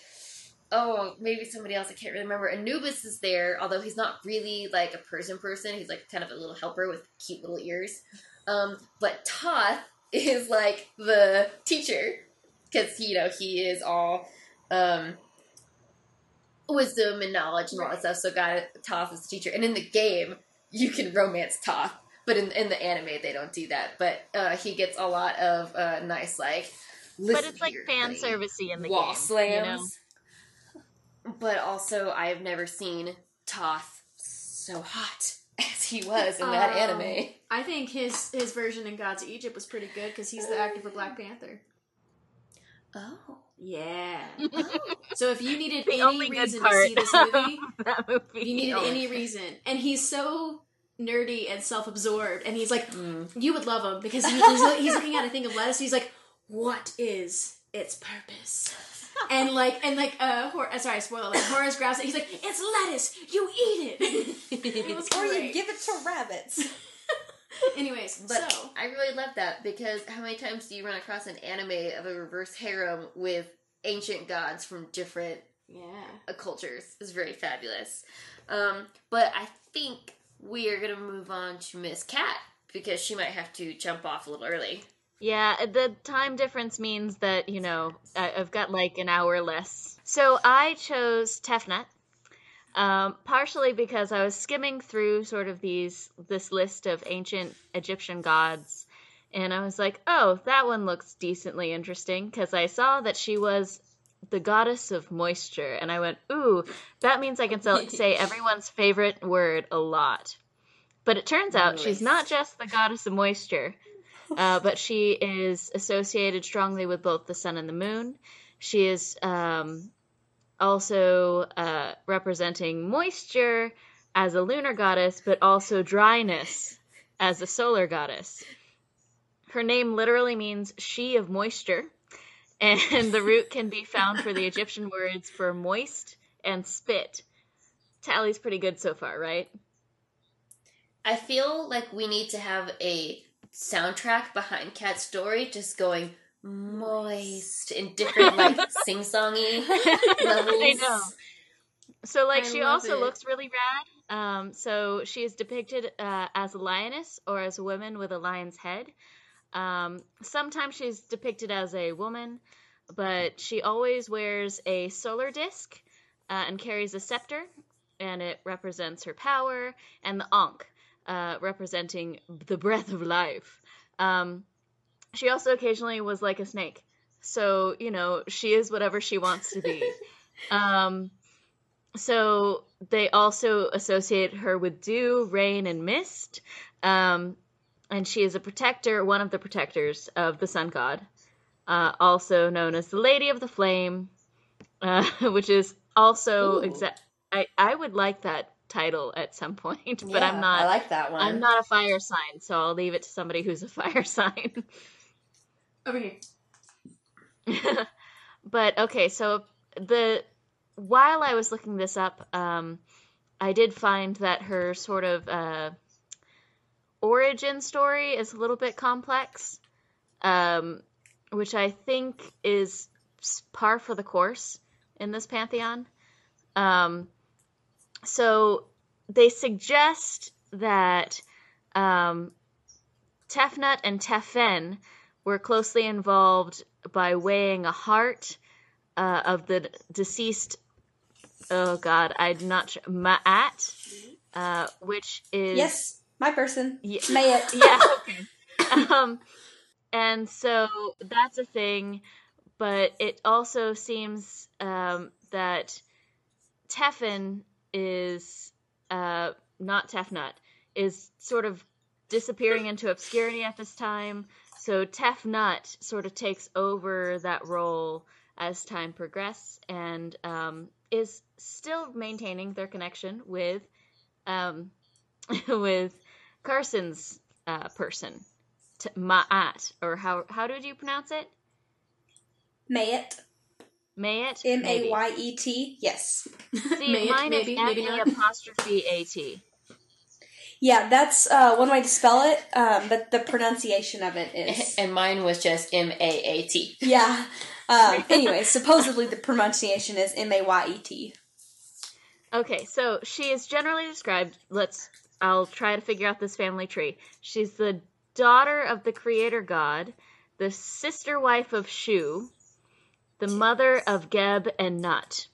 oh maybe somebody else I can't really remember. Anubis is there, although he's not really like a person person. He's like kind of a little helper with cute little ears. Um, but Toth is like the teacher because you know he is all um wisdom and knowledge and all that stuff. So God Toth is a teacher, and in the game you can romance Toth. but in in the anime they don't do that. But uh, he gets a lot of uh, nice like. But it's like fan servicey in the wall game. slams. You know? But also, I have never seen Toth so hot as he was in that Um, anime. I think his his version in Gods of Egypt was pretty good because he's the actor for Black Panther. Oh. Yeah. so if you needed The any reason to see this movie, movie. if you needed any part. reason, and he's so nerdy and self-absorbed, and he's like, Mm. you would love him because he's, he's looking at a thing of lettuce. And he's like, what is its purpose? And like, and like, uh, Hor- uh, sorry, spoiler alert. Horus grabs it. He's like, "It's lettuce. You eat it." it Or you give it to rabbits. Anyways, But so I really love that because how many times do you run across an anime of a reverse harem with ancient gods from different yeah, uh, cultures? It's very fabulous. Um, but I think we are to move on to Miss Cat because she might have to jump off a little early. Yeah, the time difference means that, you know, I've got like an hour less. So I chose Tefnut, um, partially because I was skimming through sort of these this list of ancient Egyptian gods, and I was like, oh, that one looks decently interesting because I saw that she was the goddess of moisture, and I went, ooh, that means I can sell- say everyone's favorite word a lot. But it turns out she's not just the goddess of moisture uh, but she is associated strongly with both the sun and the moon. She is um, also uh, representing moisture as a lunar goddess, but also dryness as a solar goddess. Her name literally means she of moisture, and the root can be found for the Egyptian words for moist and spit. Tally's pretty good so far, right? I feel like we need to have a soundtrack behind Cat's story, just going moist in different like sing songy levels. I know. So like I she also it. looks really rad. Um, so she is depicted uh, as a lioness or as a woman with a lion's head. Um, sometimes she's depicted as a woman, but she always wears a solar disc uh, and carries a scepter, and it represents her power, and the Ankh, uh, representing the breath of life. Um, she also occasionally was like a snake. So, you know, she is whatever she wants to be. um, so they also associate her with dew, rain, and mist. Um, and she is a protector, one of the protectors of the sun god, uh, also known as the Lady of the Flame, uh, which is also exact. I I would like that title at some point, but Yeah, I'm not. I like that one. I'm not a fire sign, so I'll leave it to somebody who's a fire sign. over here. but okay, so the while I was looking this up, um, I did find that her sort of uh, origin story is a little bit complex, um, which I think is par for the course in this pantheon. Um, so they suggest that um, Tefnut and Tefen were closely involved by weighing a heart uh, of the deceased. Oh God, I'm not sure. Ma'at, uh, which is yes, my person. Yeah. May yeah. Okay. um, and so that's a thing, but it also seems um, that Tefn is uh, not Tefnut is sort of disappearing into obscurity at this time. So Tefnut sort of takes over that role as time progresses and um, is still maintaining their connection with um, with Carson's uh, person, T- Ma'at, or how how did you pronounce it? May it. Mayet. M A Maybe. Y E T. Yes. See, May it, mine maybe, is maybe M not. Apostrophe A T. Yeah, that's uh, one way to spell it, um, but the pronunciation of it is. and mine was just M A A T. Yeah. Um, anyway, supposedly the pronunciation is M A Y E T. Okay, so she is generally described. Let's. I'll try to figure out this family tree. She's the daughter of the creator god, the sister wife of Shu, the mother of Geb and Nut.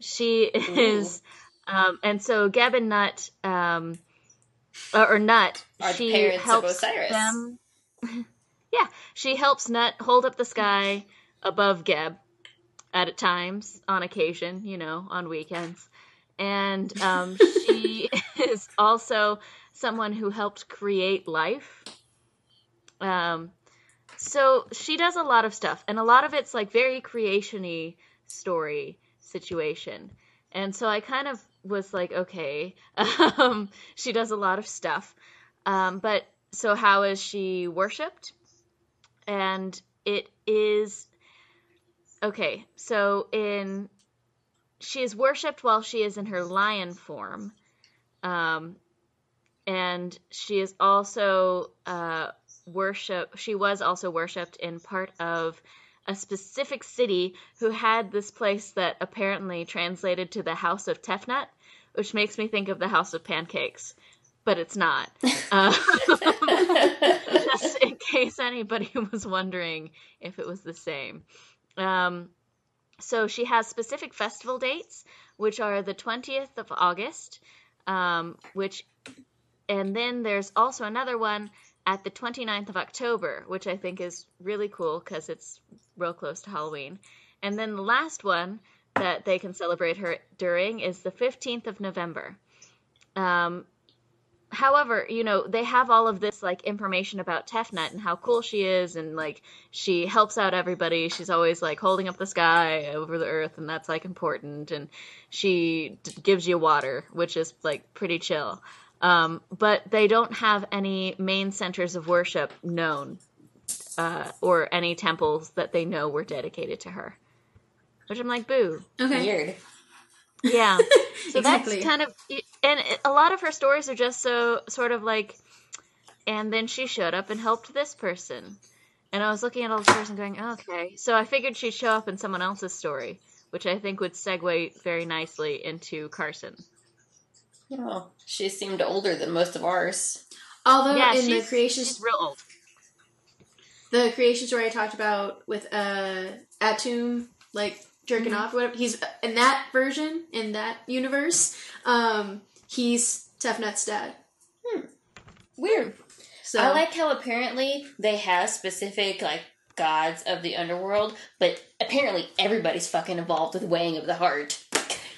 she is, um, and so Geb and Nut, um, or, or Nut, Are the she of helps Osiris. them. yeah, she helps Nut hold up the sky above Geb at times, on occasion, you know, on weekends, and um, she is also someone who helped create life. Um, so she does a lot of stuff, and a lot of it's like very creation-y story situation. And so I kind of was like, okay, um, she does a lot of stuff. Um, but so how is she worshipped? And it is okay. So in she is worshipped while she is in her lion form, um, and she is also uh, worship. She was also worshipped in part of a specific city who had this place that apparently translated to the House of Tefnut, which makes me think of the House of Pancakes, but it's not. Um, just in case anybody was wondering if it was the same. Um, so she has specific festival dates, which are the 20th of August, um, which, and then there's also another one at the 29th of October, which I think is really cool because it's real close to Halloween. And then the last one that they can celebrate her during is the 15th of November. Um, however, you know, they have all of this like information about Tefnut and how cool she is and like she helps out everybody. She's always like holding up the sky over the earth and that's like important and she d- gives you water, which is like pretty chill. Um, but they don't have any main centers of worship known uh, or any temples that they know were dedicated to her. Which I'm like, boo. Okay. Weird. Yeah. So Exactly. that's kind of, and a lot of her stories are just so sort of like, and then she showed up and helped this person. And I was looking at all this person going, okay. So I figured she'd show up in someone else's story, which I think would segue very nicely into Carson. Oh, she seemed older than most of ours. Although yeah, in the creation she's real old. the creation story I talked about with uh Atum like jerking Mm-hmm. off, whatever he's in that version in that universe. Um, he's Tefnut's dad. Weird. So I like how apparently they have specific like gods of the underworld, but apparently everybody's fucking involved with weighing of the heart.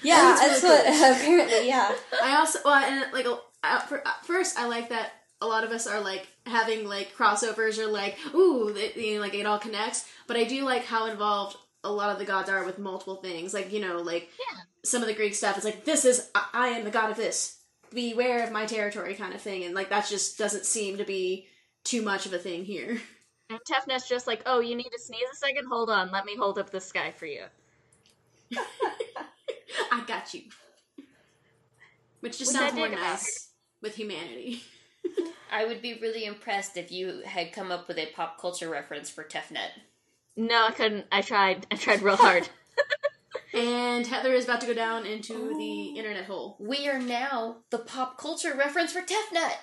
Yeah, That's that's really what apparently. Yeah, I also well and like at first I like that a lot of us are like having like crossovers or like ooh it, you know, like it all connects. But I do like how involved a lot of the gods are with multiple things. Like you know like Yeah. some of the Greek stuff is like this is I, I am the god of this. Beware of my territory kind of thing, and like that just doesn't seem to be too much of a thing here. And Tefnut's just like, oh, you need to sneeze a second? Hold on, let me hold up the sky for you. I got you. Which just Which I sounds more dig about nice with humanity. I would be really impressed if you had come up with a pop culture reference for Tefnut. No, I couldn't. I tried. I tried real hard. And Heather is about to go down into the internet hole. We are now the pop culture reference for Tefnut.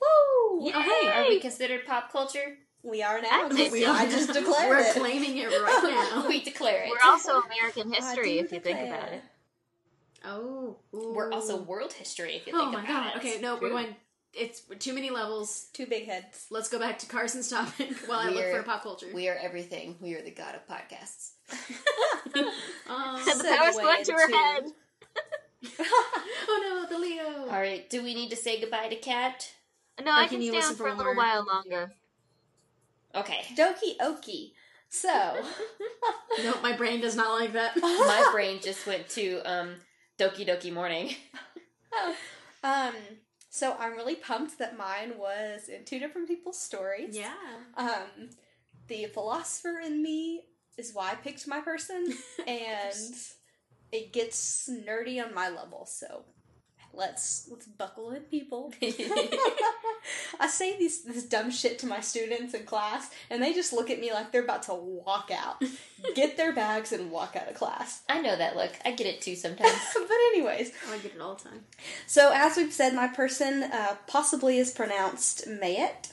woo! Oh, hey, Are we considered pop culture? We are now. I we are. I just declared We're it. claiming it right now. we declare it. We're also American history, if you think about it. Oh, We're also world history if you Oh think my about god. it. Okay, no, we're going. It's too many levels. Two big heads. Let's go back to Carson's topic while I look We're- for pop culture. We are everything. We are the god of podcasts. Um, the power's Segue going to her into- head. oh no, the Leo. All right, do we need to say goodbye to Kat? No, Or I can can stay on for for a little while longer. Okay. Doki Oki. So, No, my brain does not like that. My brain just went to um Doki Doki Morning. um, so I'm really pumped that mine was in two different people's stories. yeah. Um, the philosopher in me is why I picked my person, and it gets nerdy on my level. So let's let's buckle in, people. I say these this dumb shit to my students in class, and they just look at me like they're about to walk out, get their bags, and walk out of class. I know that look. I get it too sometimes. but anyways, Oh, I get it all the time. so as we've said, my person uh, possibly is pronounced Mayet.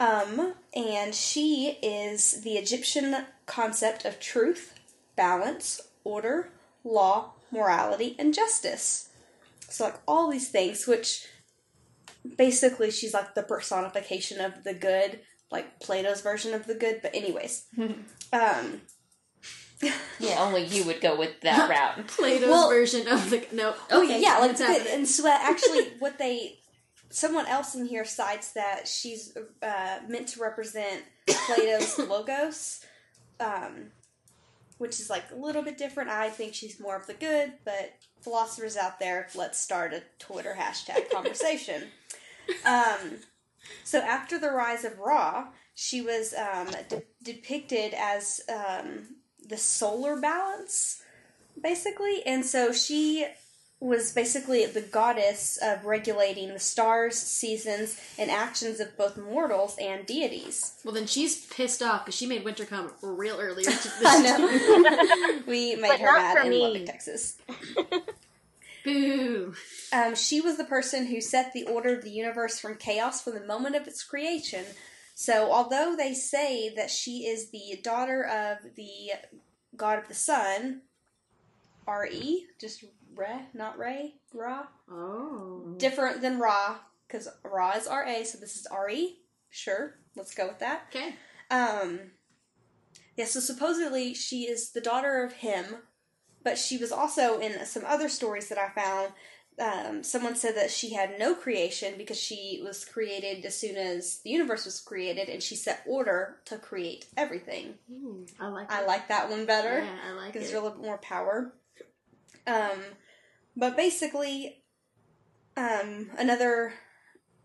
Um, and she is the Egyptian concept of truth, balance, order, law, morality, and justice. So, like all these things, which basically she's like the personification of the good, like Plato's version of the good. But, anyways, um, Yeah, only you would go with that route. Plato's Well- version of the no. Oh Okay, yeah, like it's the- and so uh, actually, what they someone else in here cites that she's uh, meant to represent Plato's logos, um, which is like a little bit different. I think she's more of the good, but philosophers out there, let's start a Twitter hashtag conversation. Um, so after the rise of Ra, she was um, de- depicted as um, the solar balance, basically, and so she was basically the goddess of regulating the stars, seasons, and actions of both mortals and deities. well, then she's pissed off because she made winter come real early. This I know. we made But her not mad for in me. Lubbock, Texas. Boo. Um, she was the person who set the order of the universe from chaos from the moment of its creation. So, although they say that she is the daughter of the god of the sun, R.E., just Re, not Ray, Ra, Oh. different than Ra, because Ra is R.A., so this is R.E. Sure, let's go with that. Okay. Um, yeah, so supposedly she is the daughter of him, but she was also in some other stories that I found. Um, someone said that she had no creation because she was created as soon as the universe was created, and she set order to create everything. Ooh, I like. I it. like that one better Yeah, I like because it. there's a little bit more power. Um, but basically, um, another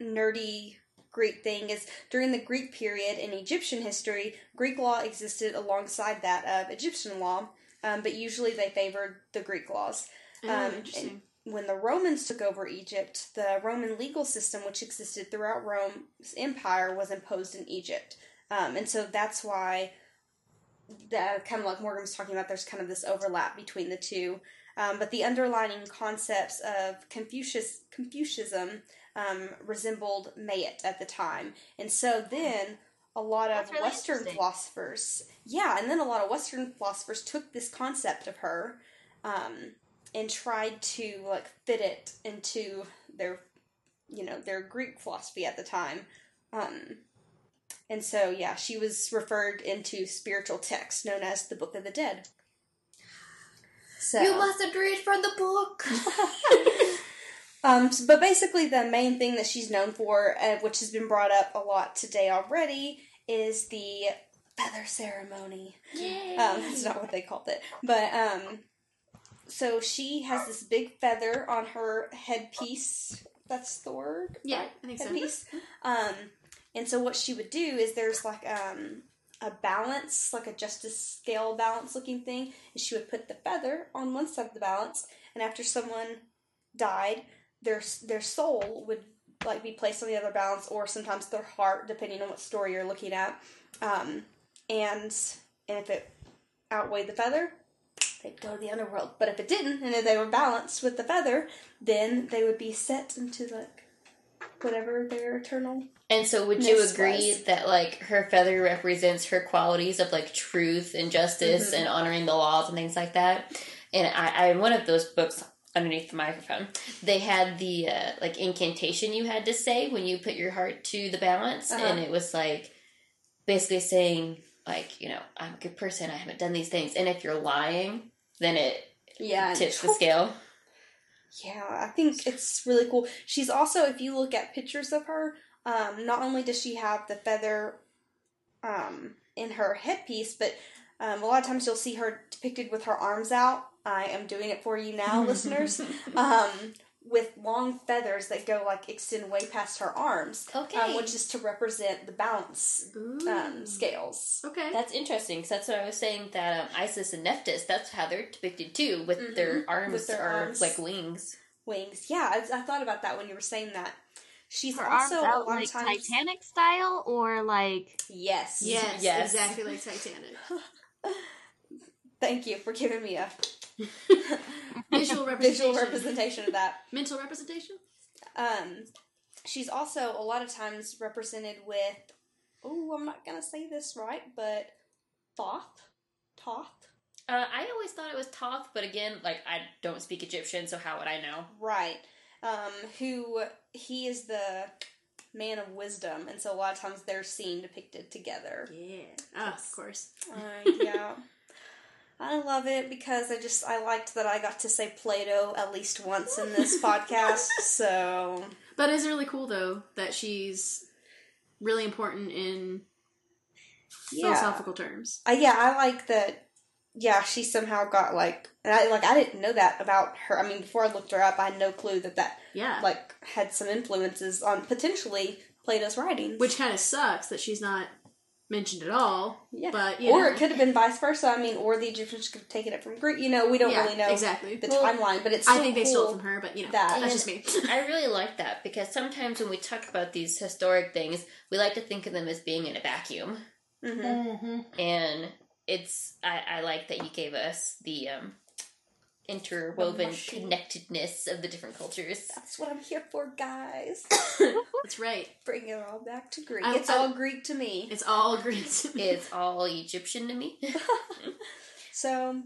nerdy Greek thing is during the Greek period in Egyptian history, Greek law existed alongside that of Egyptian law, um, but usually they favored the Greek laws. Oh, um, interesting. When the Romans took over Egypt, the Roman legal system, which existed throughout Rome's empire, was imposed in Egypt. Um, and so that's why, the, kind of like Morgan was talking about, there's kind of this overlap between the two. Um, but the underlying concepts of Confucius, Confucianism um, resembled Mayet at the time. And so then a lot of really Western philosophers, yeah, and then a lot of Western philosophers took this concept of her um, and tried to like fit it into their, you know, their Greek philosophy at the time. Um, and so, yeah, she was referred into spiritual texts known as the Book of the Dead. So, You mustn't read from the book. um, s- but basically, the main thing that she's known for, uh, which has been brought up a lot today already, is the feather ceremony. Yay. Um, that's not what they called it, but um, so she has this big feather on her headpiece. That's the word. Yeah, right? I think so. headpiece. Um, and so what she would do is there's like um a balance, like a justice scale balance looking thing, and she would put the feather on one side of the balance, and after someone died, their their soul would like be placed on the other balance, or sometimes their heart, depending on what story you're looking at. Um, and and if it outweighed the feather, they'd go to the underworld. But if it didn't, and if they were balanced with the feather, then they would be set into like whatever their eternal. And so, would you agree was. that like her feather represents her qualities of like truth and justice Mhm. and honoring the laws and things like that? And I, I in one of those books underneath the microphone, they had the uh, like incantation you had to say when you put your heart to the balance, Uh-huh. and it was like basically saying like you know I'm a good person, I haven't done these things, and if you're lying, then it Yeah, tips the scale. Yeah, I think it's really cool. She's also, if you look at pictures of her, um, not only does she have the feather um, in her headpiece, but um, a lot of times you'll see her depicted with her arms out. I am doing it for you now, listeners. Um, with long feathers that go like extend way past her arms, Okay, um, which is to represent the balance um, scales. Okay. That's interesting because that's what I was saying. That um, Isis and Nephthys, that's how they're depicted too, with Mhm. their arms With their are arms. like wings. Wings. Yeah, I, I thought about that when you were saying that. She's Her arms also a lot like of times. Titanic style or like Yes. yes, Yes. exactly like Titanic. Thank you for giving me a Visual representation. visual representation of that. Mental representation. Um, she's also a lot of times represented with. Oh, I'm not gonna say this right, but Thoth. Thoth. Uh, I always thought it was Thoth, but again, like I don't speak Egyptian, so how would I know? Right. Um, who he is the man of wisdom, and so a lot of times they're seen depicted together. Yeah. Ah, of course. Uh, yeah. I love it because I just I liked that I got to say Plato at least once in this podcast. So But it's really cool though that she's really important in yeah, philosophical terms. uh, yeah, I like that. Yeah, she somehow got like, and I like I didn't know that about her. I mean, before I looked her up, I had no clue that that Yeah. like had some influences on potentially Plato's writings. Which kind of sucks that she's not mentioned at all. yeah, But you or know, it could have been vice versa. I mean, or the Egyptians could have taken it from Greek. You know, we don't yeah, really know exactly. the Well, timeline, but it's. I still think they stole it from her, but you know, that- that's just me. I really like that because sometimes when we talk about these historic things, we like to think of them as being in a vacuum, Mhm. Mm-hmm. and it's I, I like that you gave us the um, interwoven connectedness of the different cultures. That's what I'm here for, guys. That's right. Bring it all back to Greek. I- it's I- all Greek to me. It's all Greek. to me. It's all Egyptian to me. So,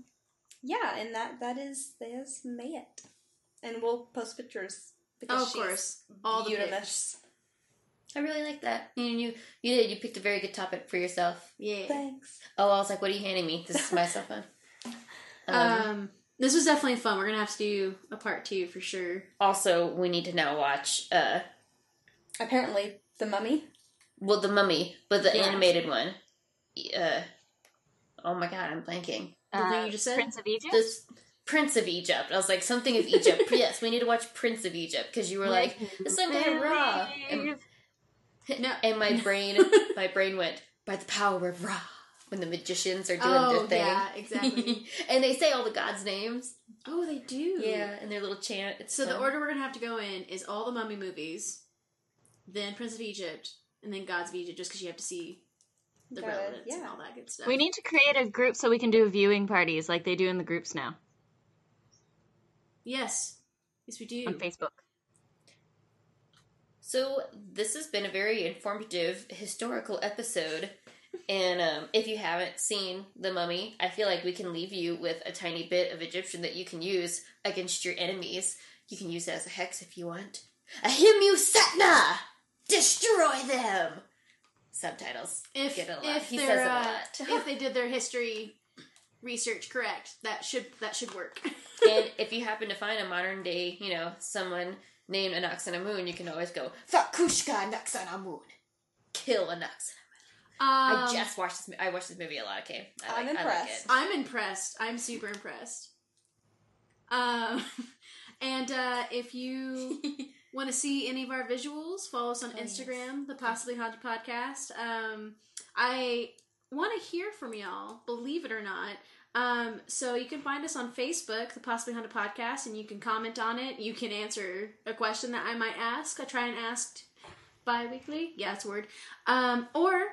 yeah, and that that is there's Mayet, and we'll post pictures because oh, of she's course. All the pics. I really like that. You you you did. You picked a very good topic for yourself. Yeah. Thanks. Oh, I was like, what are you handing me? This is my cell phone. Um, Um, this was definitely fun. We're gonna have to do a part two for sure. also, we need to now watch. Uh, Apparently, the mummy. well, the Mummy, but the Yeah. animated one. Uh, oh my god, I'm blanking. The thing you just said? Prince of Egypt. This Prince of Egypt. I was like something of Egypt. yes, we need to watch Prince of Egypt because you were like some guy Ra, and, No. and my brain, my brain went by the power of Ra when the magicians are doing Oh, their thing. yeah, exactly. and they say all the gods' names. oh, they do. Yeah, and their little chant. It's So the order we're gonna have to go in is all the Mummy movies, then Prince of Egypt, and then Gods of Egypt, just because you have to see the Got it, relevance and all that good stuff. We need to create a group so we can do viewing parties like they do in the groups now Yes, yes, we do. on Facebook. So this has been a very informative historical episode. And um, if you haven't seen The Mummy, I feel like we can leave you with a tiny bit of Egyptian that you can use against your enemies. You can use it as a hex if you want. Ahimu Setna! Destroy them! Subtitles. If Get a lot. if He says a uh, lot. if they did their history research correct, that should that should work. and if you happen to find a modern day, you know, someone named Anck-su-namun, you can always go, Fakushka Anck-su-namun. Kill Anck-su-namun. I Um, just watched this. I watched this movie a lot. Okay, I I'm like, impressed. I'm impressed. I'm super impressed. Um, and uh, if you I like it. want to see any of our visuals, follow us on Oh, yes. Instagram, the Possibly Haunted Podcast. Um, I want to hear from y'all, believe it or not. Um, so you can find us on Facebook, the Possibly Haunted Podcast, and you can comment on it. You can answer a question that I might ask. I try and ask bi-weekly. Yeah, it's a word. Um, or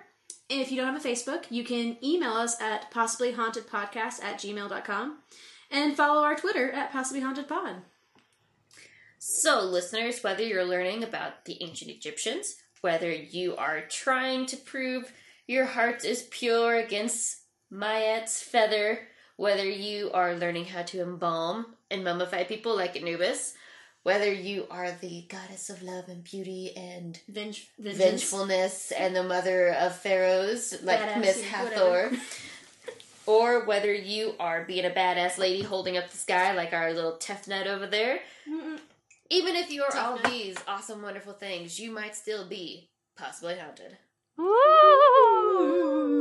if you don't have a Facebook, you can email us at possiblyhauntedpodcast at gmail.com and follow our Twitter at possiblyhauntedpod. so, listeners, whether you're learning about the ancient Egyptians, whether you are trying to prove your heart is pure against Mayet's feather, whether you are learning how to embalm and mummify people like Anubis, whether you are the goddess of love and beauty and Venge- vengeance. vengefulness and the mother of pharaohs like Miss Hathor. or whether you are being a badass lady holding up the sky like our little Tefnut over there. Mm-mm. Even if you are all these awesome, wonderful things, you might still be possibly haunted. Woo!